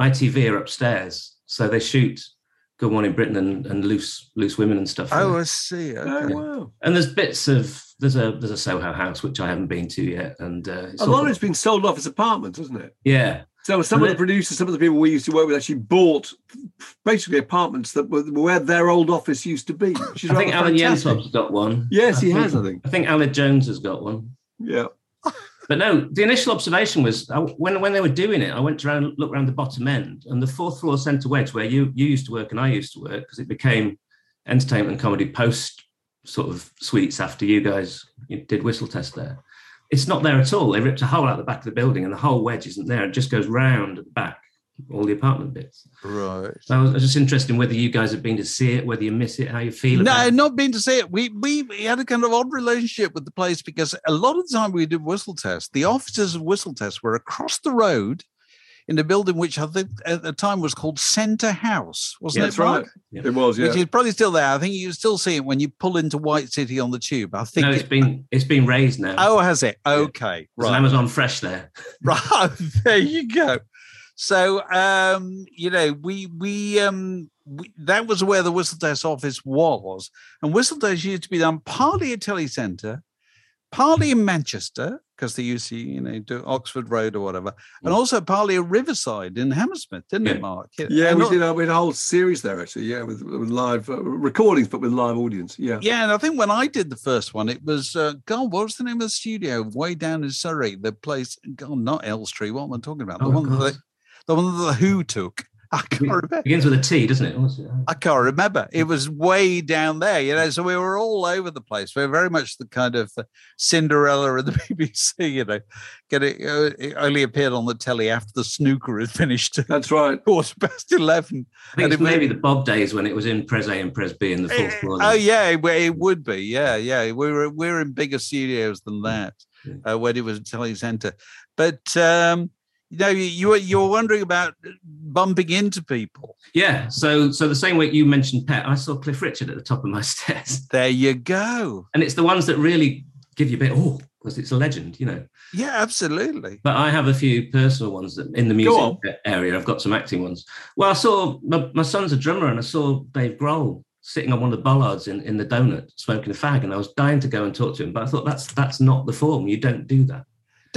ITV are upstairs, so they shoot Good Morning Britain and, and Loose Loose Women and stuff. Oh, there. I see. Oh, wow. and there's bits of there's a there's a Soho house which I haven't been to yet, and uh, it's A lot of it's been sold off as apartments, hasn't it? yeah, So some of the Yeah. producers, some of the people we used to work with actually bought basically apartments that were where their old office used to be. Which is I think rather Alan fantastic. Yentob's got one. Yes, he I has, I think. I think Aled Jones has got one. Yeah. But no, the initial observation was I, when when they were doing it, I went around look around the bottom end and the fourth floor centre wedge where you you used to work and I used to work because it became entertainment and comedy post sort of suites after you guys did whistle test there. It's not there at all. They ripped a hole out the back of the building and the whole wedge isn't there. It just goes round at the back, all the apartment bits. Right. So I was, I was just interested in whether you guys have been to see it, whether you miss it, how you feel about No, it. not been to see it. We, we we had a kind of odd relationship with the place because a lot of the time we did whistle test, the offices of whistle test were across the road in a building which I think at the time was called Centre House, wasn't Yeah, it? That's right. Mark? Yeah. It was, yeah. Which is probably still there. I think you still see it when you pull into White City on the tube. I think. No, it's it- been it's been raised now. oh, has it? Okay, There's an right. Amazon Fresh there. Right, there you go. So um, you know, we we um we, that was where the Whistle Test office was, and Whistle Test used to be done partly at Telly Centre, partly in Manchester because they used to you know do Oxford Road or whatever, and also partly at Riverside in Hammersmith, didn't it, Mark? Yeah, we not- did. A, we had a whole series there actually. Yeah, with, with live uh, recordings, but with live audience. Yeah. Yeah, and I think when I did the first one, it was uh, God. What was the name of the studio way down in Surrey? The place, God, not Elstree. What am I talking about? The Oh, one that. The, one that the Who took. I can't remember. Begins with a T, doesn't it? It? I can't remember. It was way down there, you know. So we were all over the place. We are very much the kind of Cinderella of the BBC, you know. Get it, uh, it only appeared on the telly after the snooker had finished That's right. quarter past eleven. I think it's it was- maybe the Bob days when it was in Pres A and Pres B in the fourth Eh, floor. Oh yeah, it, it would be. Yeah, yeah. We were we're in bigger studios than that uh, when it was Telly Centre. But um, you know, you were you were wondering about bumping into people. Yeah. So so the same way you mentioned Pet, I saw Cliff Richard at the top of my stairs. There you go. And it's the ones that really give you a bit, oh, because it's a legend, you know. Yeah, absolutely. But I have a few personal ones that in the music area. I've got some acting ones. Well, I saw my, my son's a drummer, and I saw Dave Grohl sitting on one of the bollards in, in the donut smoking a fag, and I was dying to go and talk to him, but I thought that's that's not the form. You don't do that.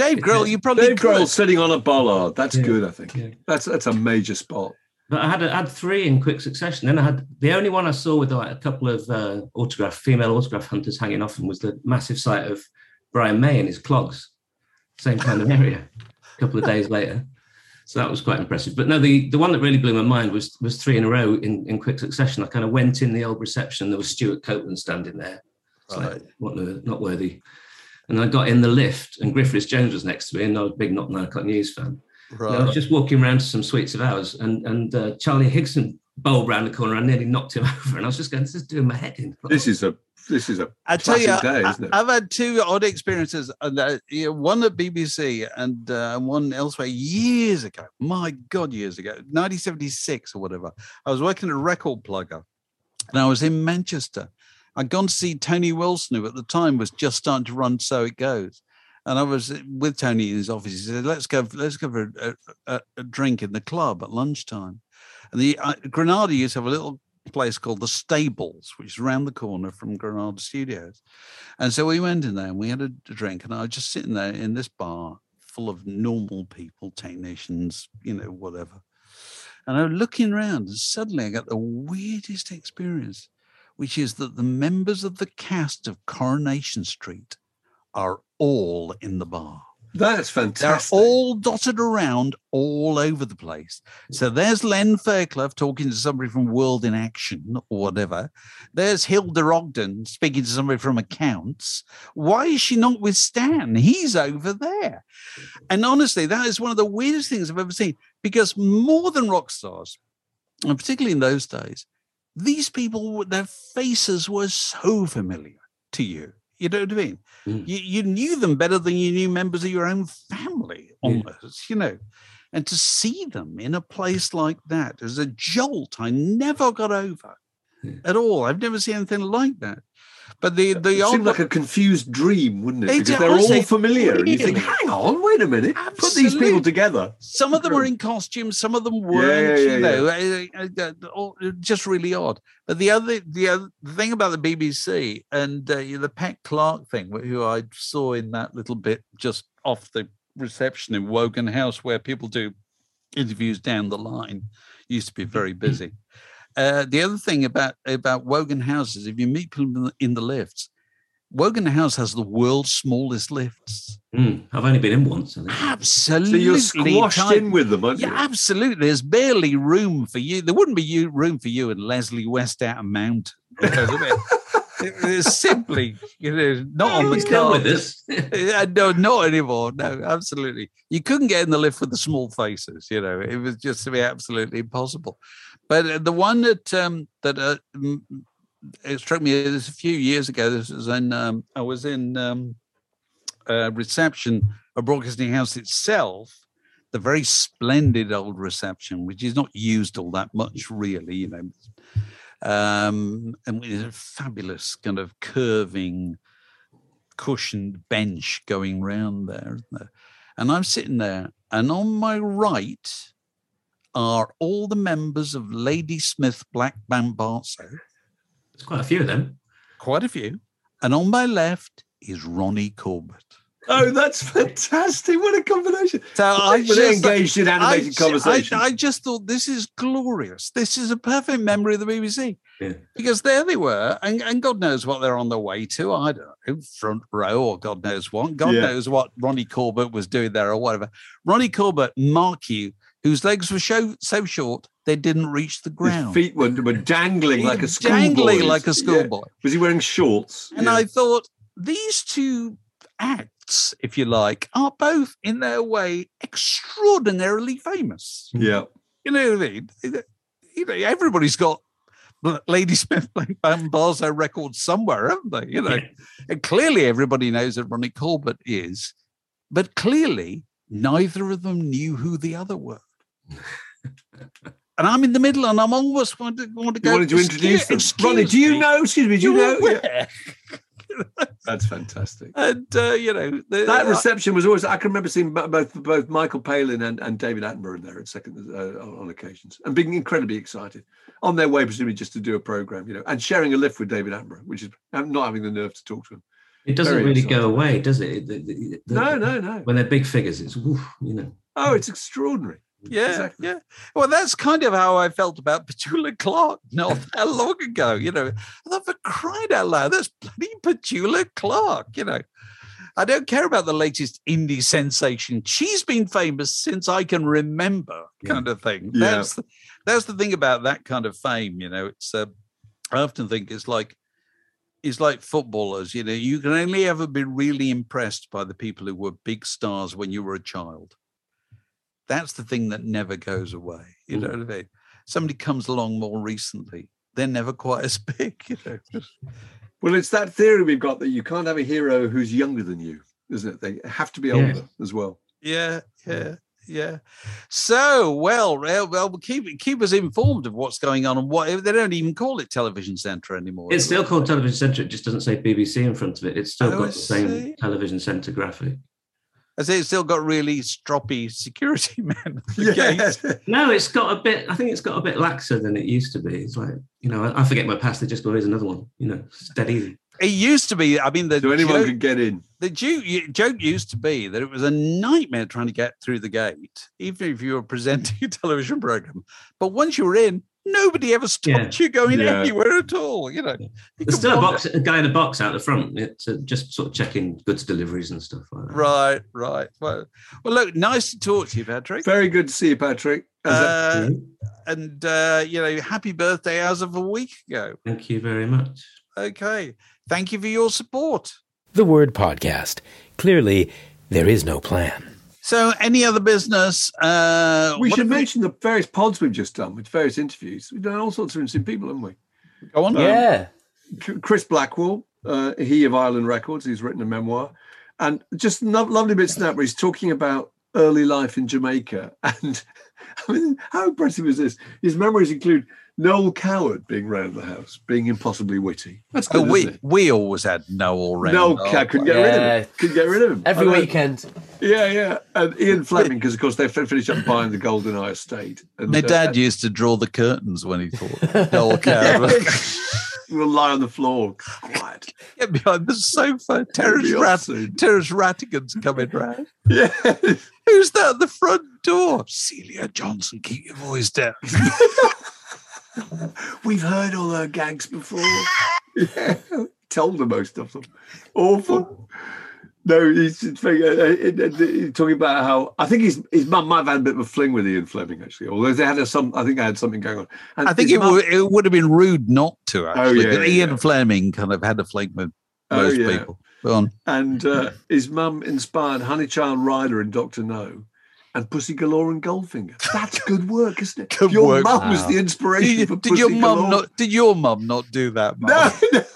Dave Grohl, you probably Dave could. Grohl sitting on a bollard. That's Yeah. good. I think Yeah. that's that's a major spot. But I had I had three in quick succession. Then I had the only one I saw with like a couple of uh, autograph female autograph hunters hanging off him was the massive sight of Brian May in his clogs, same kind of area. a couple of days later, so that was quite impressive. But no, the the one that really blew my mind was was three in a row in, in quick succession. I kind of went in the old reception. There was Stewart Copeland standing there. It's like, Right. what the- not worthy. And I got in the lift, and Griff Rhys Jones was next to me, and I was a big Not Nine O'clock News fan. And I was just walking around to some suites of ours, and and uh, Charlie Higson bowled round the corner. I nearly knocked him over, and I was just going, "This is doing my head in." This is a this is a I tell you, day, I, isn't it? have had two odd experiences. uh, that- you know, one at BBC and uh, one elsewhere years ago. My God, years ago, 1976 or whatever. I was working at a record plugger, and I was in Manchester. I'd gone to see Tony Wilson, who at the time was just starting to run So It Goes. And I was with Tony in his office. He said, "Let's go. Let's go for a, a, a drink in the club at lunchtime." And the uh, Granada used to have a little place called the Stables, which is around the corner from Granada Studios. And so we went in there and we had a, a drink, and I was just sitting there in this bar full of normal people, technicians, you know, whatever. And I was looking around, and suddenly I got the weirdest experience, which is that the members of the cast of Coronation Street are all in the bar. That's fantastic. They're all dotted around all over the place. So there's Len Fairclough talking to somebody from World in Action or whatever. There's Hilda Ogden speaking to somebody from Accounts. Why is she not with Stan? He's over there. And honestly, that is one of the weirdest things I've ever seen because more than rock stars, and particularly in those days, these people, their faces were so familiar to you. You know what I mean? Mm. You, you knew them better than you knew members of your own family, almost, you know. And to see them in a place like that is a jolt I never got over Yeah. at all. I've never seen anything like that. But the the it old seemed like a confused dream, wouldn't it? It Because did, they're all honestly, familiar. And you think, hang on, wait a minute. Put these people together. Some of them were in costume, some of them weren't. yeah, yeah, you know, uh, all- uh, just really odd. But the other, the other thing about the BBC and uh, the Pat Clark thing, who I saw in that little bit just off the reception in Wogan House, where people do interviews down the line, used to be very busy. Uh, the other thing about about Wogan House is if you meet people in the, in the lifts, Wogan House has the world's smallest lifts. Mm, I've only been in once. I think. Absolutely, So you're squashed tight. in with them, aren't Yeah, you? absolutely. There's barely room for you. There wouldn't be you, room for you and Leslie West out of Mountain. you know what I mean? It- It's simply, you know, not on the He's done with this. Yeah, no, not anymore. No, absolutely. You couldn't get in the lift with the small faces. You know, it was just to be absolutely impossible. But the one that um, that uh, it struck me this a few years ago. This was in um, I was in um, uh, reception of Broadcasting House itself, the very splendid old reception, which is not used all that much, really. You know, um, and with a fabulous kind of curving cushioned bench going round there? And I'm sitting there, and on my right are all the members of Ladysmith Black Mambazo, There's quite a few of them. quite a few, and on my left is Ronnie Corbett. Oh, that's fantastic. What a combination. So I they're just, engaged in animated I, conversation. I just thought this is glorious. This is a perfect memory of the BBC. Yeah. Because there they were, and, and God knows what they're on their way to. I don't know, front row or God knows what. God Yeah. knows what Ronnie Corbett was doing there or whatever. Ronnie Corbett, mark you, whose legs were so, so short they didn't reach the His ground. feet were, were dangling like a schoolboy. dangling like a Yeah. schoolboy. Was he wearing shorts? And Yeah. I thought these two acts, if you like, are both in their way extraordinarily famous. Mm-hmm. yeah. You know what I mean? You know, everybody's got Lady Smith Black Mambazo records somewhere, haven't they? You know, Yeah. and clearly everybody knows that Ronnie Corbett is, but clearly neither of them knew who the other were. And I'm in the middle, and I'm almost want to, want to You go. wanted to introduce them. "Excuse Ronnie, do you me, know? Excuse me, do you know? you're Yeah. where?" That's fantastic. And uh, you know the, That uh, reception was always. I can remember seeing both both Michael Palin and, and David Attenborough there at second uh, on on occasions, and being incredibly excited on their way, presumably just to do a program, you know, and sharing a lift with David Attenborough, which is not having the nerve to talk to him. It doesn't Very really exciting. go away, does it? The- the- the- No, no, no. When they're big figures, it's woof, you know. Oh, it's extraordinary. Yeah, Exactly. yeah. Well, that's kind of how I felt about Petula Clark not that long ago. You know, I thought for crying out loud, that's bloody Petula Clark. You know, I don't care about the latest indie sensation. She's been famous since I can remember, Yeah. kind of thing. Yeah. That's the, that's the thing about that kind of fame. You know, it's uh, I often think it's like it's like footballers. You know, you can only ever be really impressed by the people who were big stars when you were a child that's the thing that never goes away. You know mm. what I mean? Somebody comes along more recently, they're never quite as big. You know, Well, it's that theory we've got that you can't have a hero who's younger than you, isn't it? They have to be Yeah. older as well. yeah, yeah, yeah. So, well, well, well, keep keep us informed of what's going on and what they don't even call it Television Centre anymore. It's still they? called Television Centre. It just doesn't say BBC in front of it. It's still Oh, got I the same. Television Centre graphic. I say it's still got really stroppy security men. at the gate. No, it's got a bit. I think it's got a bit laxer than it used to be. It's like you know, I, I forget my past. They just go, "Here's another one." You know, it's dead easy. It used to be. I mean, the So anyone joke- could get in. the joke, joke used to be that it was a nightmare trying to get through the gate, even if you were presenting a television program. But once you were in, Nobody ever stopped you going Yeah. anywhere at all. You know, You There's still a wander- box, a guy in a box out the front, it's, uh, just sort of checking goods deliveries and stuff like that. Right, right. Well, well, look, nice to talk to you, Patrick. Very good to see you, Patrick. Uh, and uh, you know, happy birthday as of a week ago. Thank you very much. Okay, thank you for your support. The Word Podcast. Clearly, there is no plan. So, any other business? Uh, we should have mention the various pods we've just done with various interviews. We've done all sorts of interesting people, haven't we? Go on. yeah. Chris Blackwell, uh, he of Island Records, he's written a memoir, and just no- lovely bits in that where he's talking about early life in Jamaica. And I mean, how impressive is this? His memories include Noel Coward being round the house, being impossibly witty. That's Oh, good, we we always had Noel Randolph. Noel Coward couldn't get rid of him. Couldn't get rid of him. Every I know. weekend. Yeah, yeah. And Ian Fleming, because of course they finished up buying the Golden Eye Estate. And, My uh, dad used to draw the curtains when he thought Noel Coward was will lie on the floor, quiet. get behind the sofa. Terence, be Rat- awesome. Rattigan's coming round. Yeah. Who's that at the front door? Celia Johnson, keep your voice down. We've heard all her gags before. yeah. Told the most of them. Awful. No, he's, he's very- uh, uh, he's talking about how I think his his mum might have had a bit of a fling with Ian Fleming actually. Although they had a, some, I think they had something going on. And I think it mum- would it would have been rude not to actually. yeah, yeah, Ian yeah. Fleming kind of had a fling with Oh, most yeah. people. Go on. and uh, his mum inspired Honeychile Rider and Doctor No. And Pussy Galore and Goldfinger. That's good work, isn't it? Good your work. mum was the inspiration Did, for did Pussy your mum Galore. not? Did your mum not do that? Mum? No, no.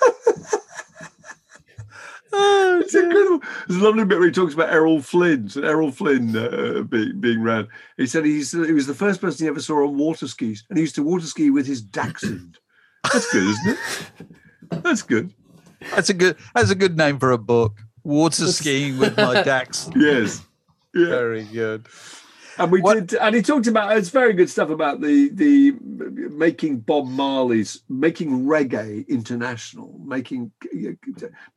Oh, It's incredible. There's a lovely bit where he talks about Errol Flynn. So Errol Flynn uh, being being round. He said he's he was the first person he ever saw on water skis, and he used to water ski with his dachshund. That's good, isn't it? That's good. That's a good. That's a good name for a book. Water skiing with my Dax. Yes. Yeah. Very good. And we What- did, and he talked about it's very good stuff about the the making Bob Marley's making reggae international, making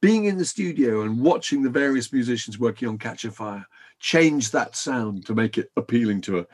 being in the studio and watching the various musicians working on Catch a Fire change that sound to make it appealing to a.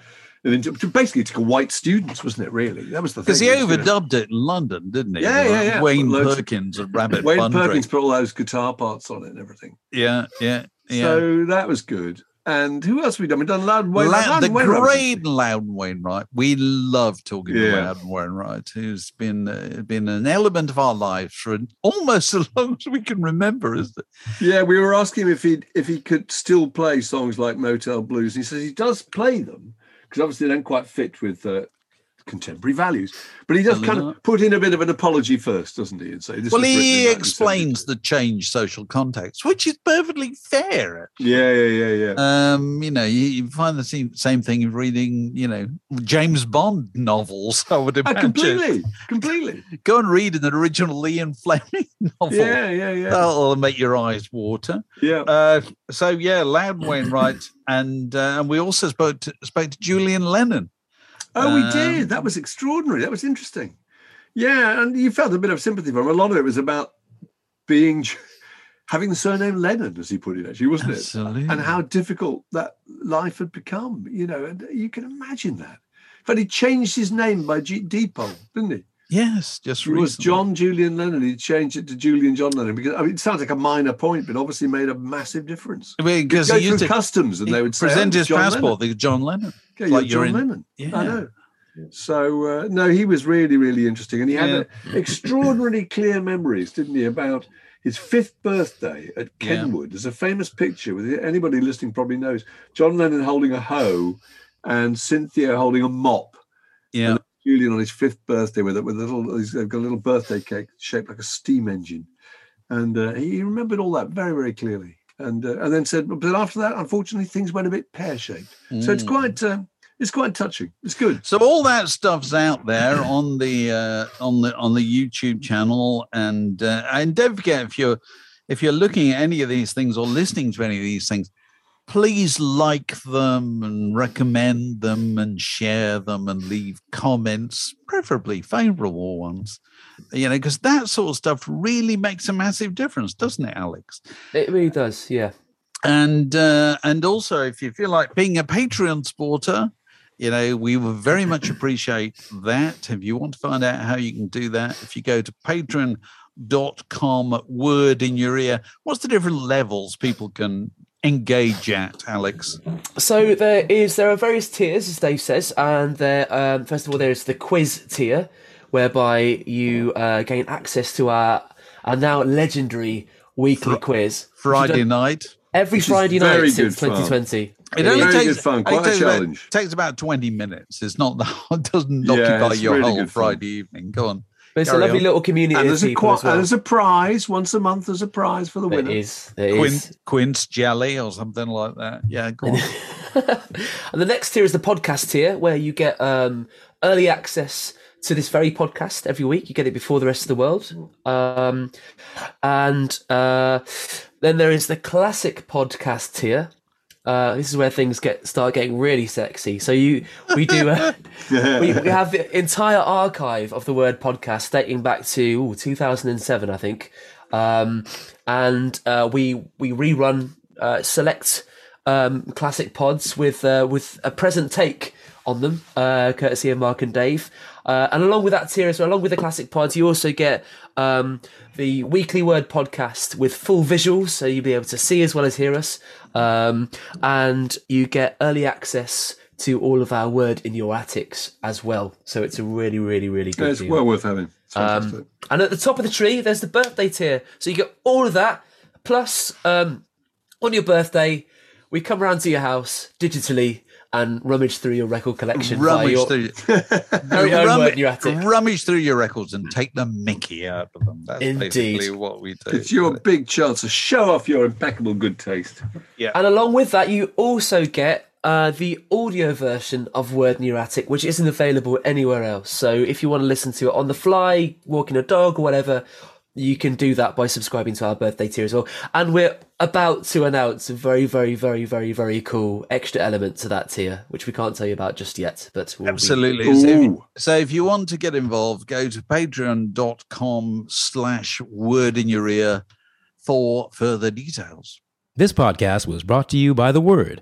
and to- to basically to white students, wasn't it? Really, that was the thing. Because he It was, you overdubbed it in London, didn't he? Yeah, yeah, yeah. Wayne of- Perkins and Rabbit Wayne Bundrick. Perkins put all those guitar parts on it and everything. Yeah, yeah, yeah. So that was good. And who else have we done? We've done Loudon Wayne. Loud- the Loudon Wainwright great Loudon Wainwright. We love talking Yeah. to Loudon Wainwright, who's been uh, been an element of our lives for an, almost as long as we can remember. Is it? Yeah, we were asking him if he if he could still play songs like Motel Blues. And he says he does play them because obviously they don't quite fit with uh, contemporary values. But he does kind of put in a bit of an apology first, doesn't he? And say this. Well, was written in he explains the changed social context, which is perfectly fair. Yeah, yeah, yeah, yeah. Um, you know, you, you find the same, same thing of reading, you know, James Bond novels. I would Ah, imagine. completely, completely. Go and read an original Ian Fleming novel. Yeah, yeah, yeah, That'll make your eyes water. yeah. Uh, so yeah, Loudon Wainwright, and uh, and we also spoke to, spoke to Julian Lennon. Oh, we um, did. That was extraordinary. That was interesting. Yeah, and you felt a bit of sympathy for him. A lot of it was about being having the surname Lennon, as he put it, actually, wasn't Absolutely. it? And how difficult that life had become. You know, and you can imagine that. But he changed his name by G- Depot, didn't he? Yes, just He was. John Julian Lennon. He changed it to Julian John Lennon because I mean, it sounds like a minor point, but obviously made a massive difference. because Go he used to customs, and they would say, present "Oh, his John passport. Lennon." They John Lennon. Yeah, It's you're like you're John in- Lennon. I know. So uh, no, he was really, really interesting, and he had a, extraordinarily clear memories, didn't he, about his fifth birthday at Yeah. Kenwood. There's a famous picture with anybody listening probably knows John Lennon holding a hoe and Cynthia holding a mop. Yeah, Julian on his fifth birthday with it with a little he's got a little birthday cake shaped like a steam engine, and uh, he remembered all that very, very clearly. And uh, and then said, but after that, unfortunately, things went a bit pear shaped. So it's Mm. quite uh, it's quite touching. It's good. So all that stuff's out there on the uh, on the on the YouTube channel, and uh, and don't forget if you're if you're looking at any of these things or listening to any of these things, please like them and recommend them and share them and leave comments, preferably favorable ones. You know, because that sort of stuff really makes a massive difference, doesn't it, Alex? It really does. Yeah. and uh, and also if you feel like being a patreon supporter you know, we would very much appreciate that. If you want to find out how you can do that, if you go to patreon.com, word in your ear, what's the different levels people can engage at, Alex? So there is there are various tiers, as Dave says, and there um, first of all there is the quiz tier, whereby you uh, gain access to our our now legendary weekly quiz Friday done night. every Which Friday night good since fun. 2020. It only Very takes good fun, it quite a takes about- takes about twenty minutes. It's not the it doesn't Yeah, occupy it's your really whole good fun. Friday evening. Go on. But it's Carry a lovely on. little community And of there's, a qu- as well. and there's a prize once a month. There's a prize for the There winner. is, there Quin- is. quince jelly or something like that. Yeah, go on. And the next tier is the podcast tier, where you get um, early access to this very podcast every week. You get it before the rest of the world. Um, and uh, then there is the classic podcast tier. Uh, this is where things get start getting really sexy. So you, we do, uh, we, we have the entire archive of the word podcast dating back to ooh, 2007, I think, um, and uh, we we rerun uh, select um, classic pods with uh, with a present take on them, uh, courtesy of Mark and Dave. Uh, and along with that tier as well, along with the classic pods, you also get um, the weekly word podcast with full visuals, so you'll be able to see as well as hear us. Um, and you get early access to all of our word in your attics as well. So it's a really, really, really good It's deal. well worth having. It's Um, and at the top of the tree, there's the birthday tier. So you get all of that. Plus, um, on your birthday, we come round to your house digitally and rummage through your record collection. rummage your through, very own rummi- word in your attic. rummage through your records and take the Mickey out of them. That's Indeed. basically what we do. It's your big chance to show off your impeccable good taste. Yeah. And along with that, you also get uh, the audio version of Word in Your Attic, which isn't available anywhere else. So if you want to listen to it on the fly, walking a dog, or whatever, you can do that by subscribing to our birthday tier as well. And we're about to announce a very, very, very, very, very cool extra element to that tier, which we can't tell you about just yet. But we'll be- Absolutely. So if, so if you want to get involved, go to patreon.com slash word in your ear for further details. This podcast was brought to you by The Word.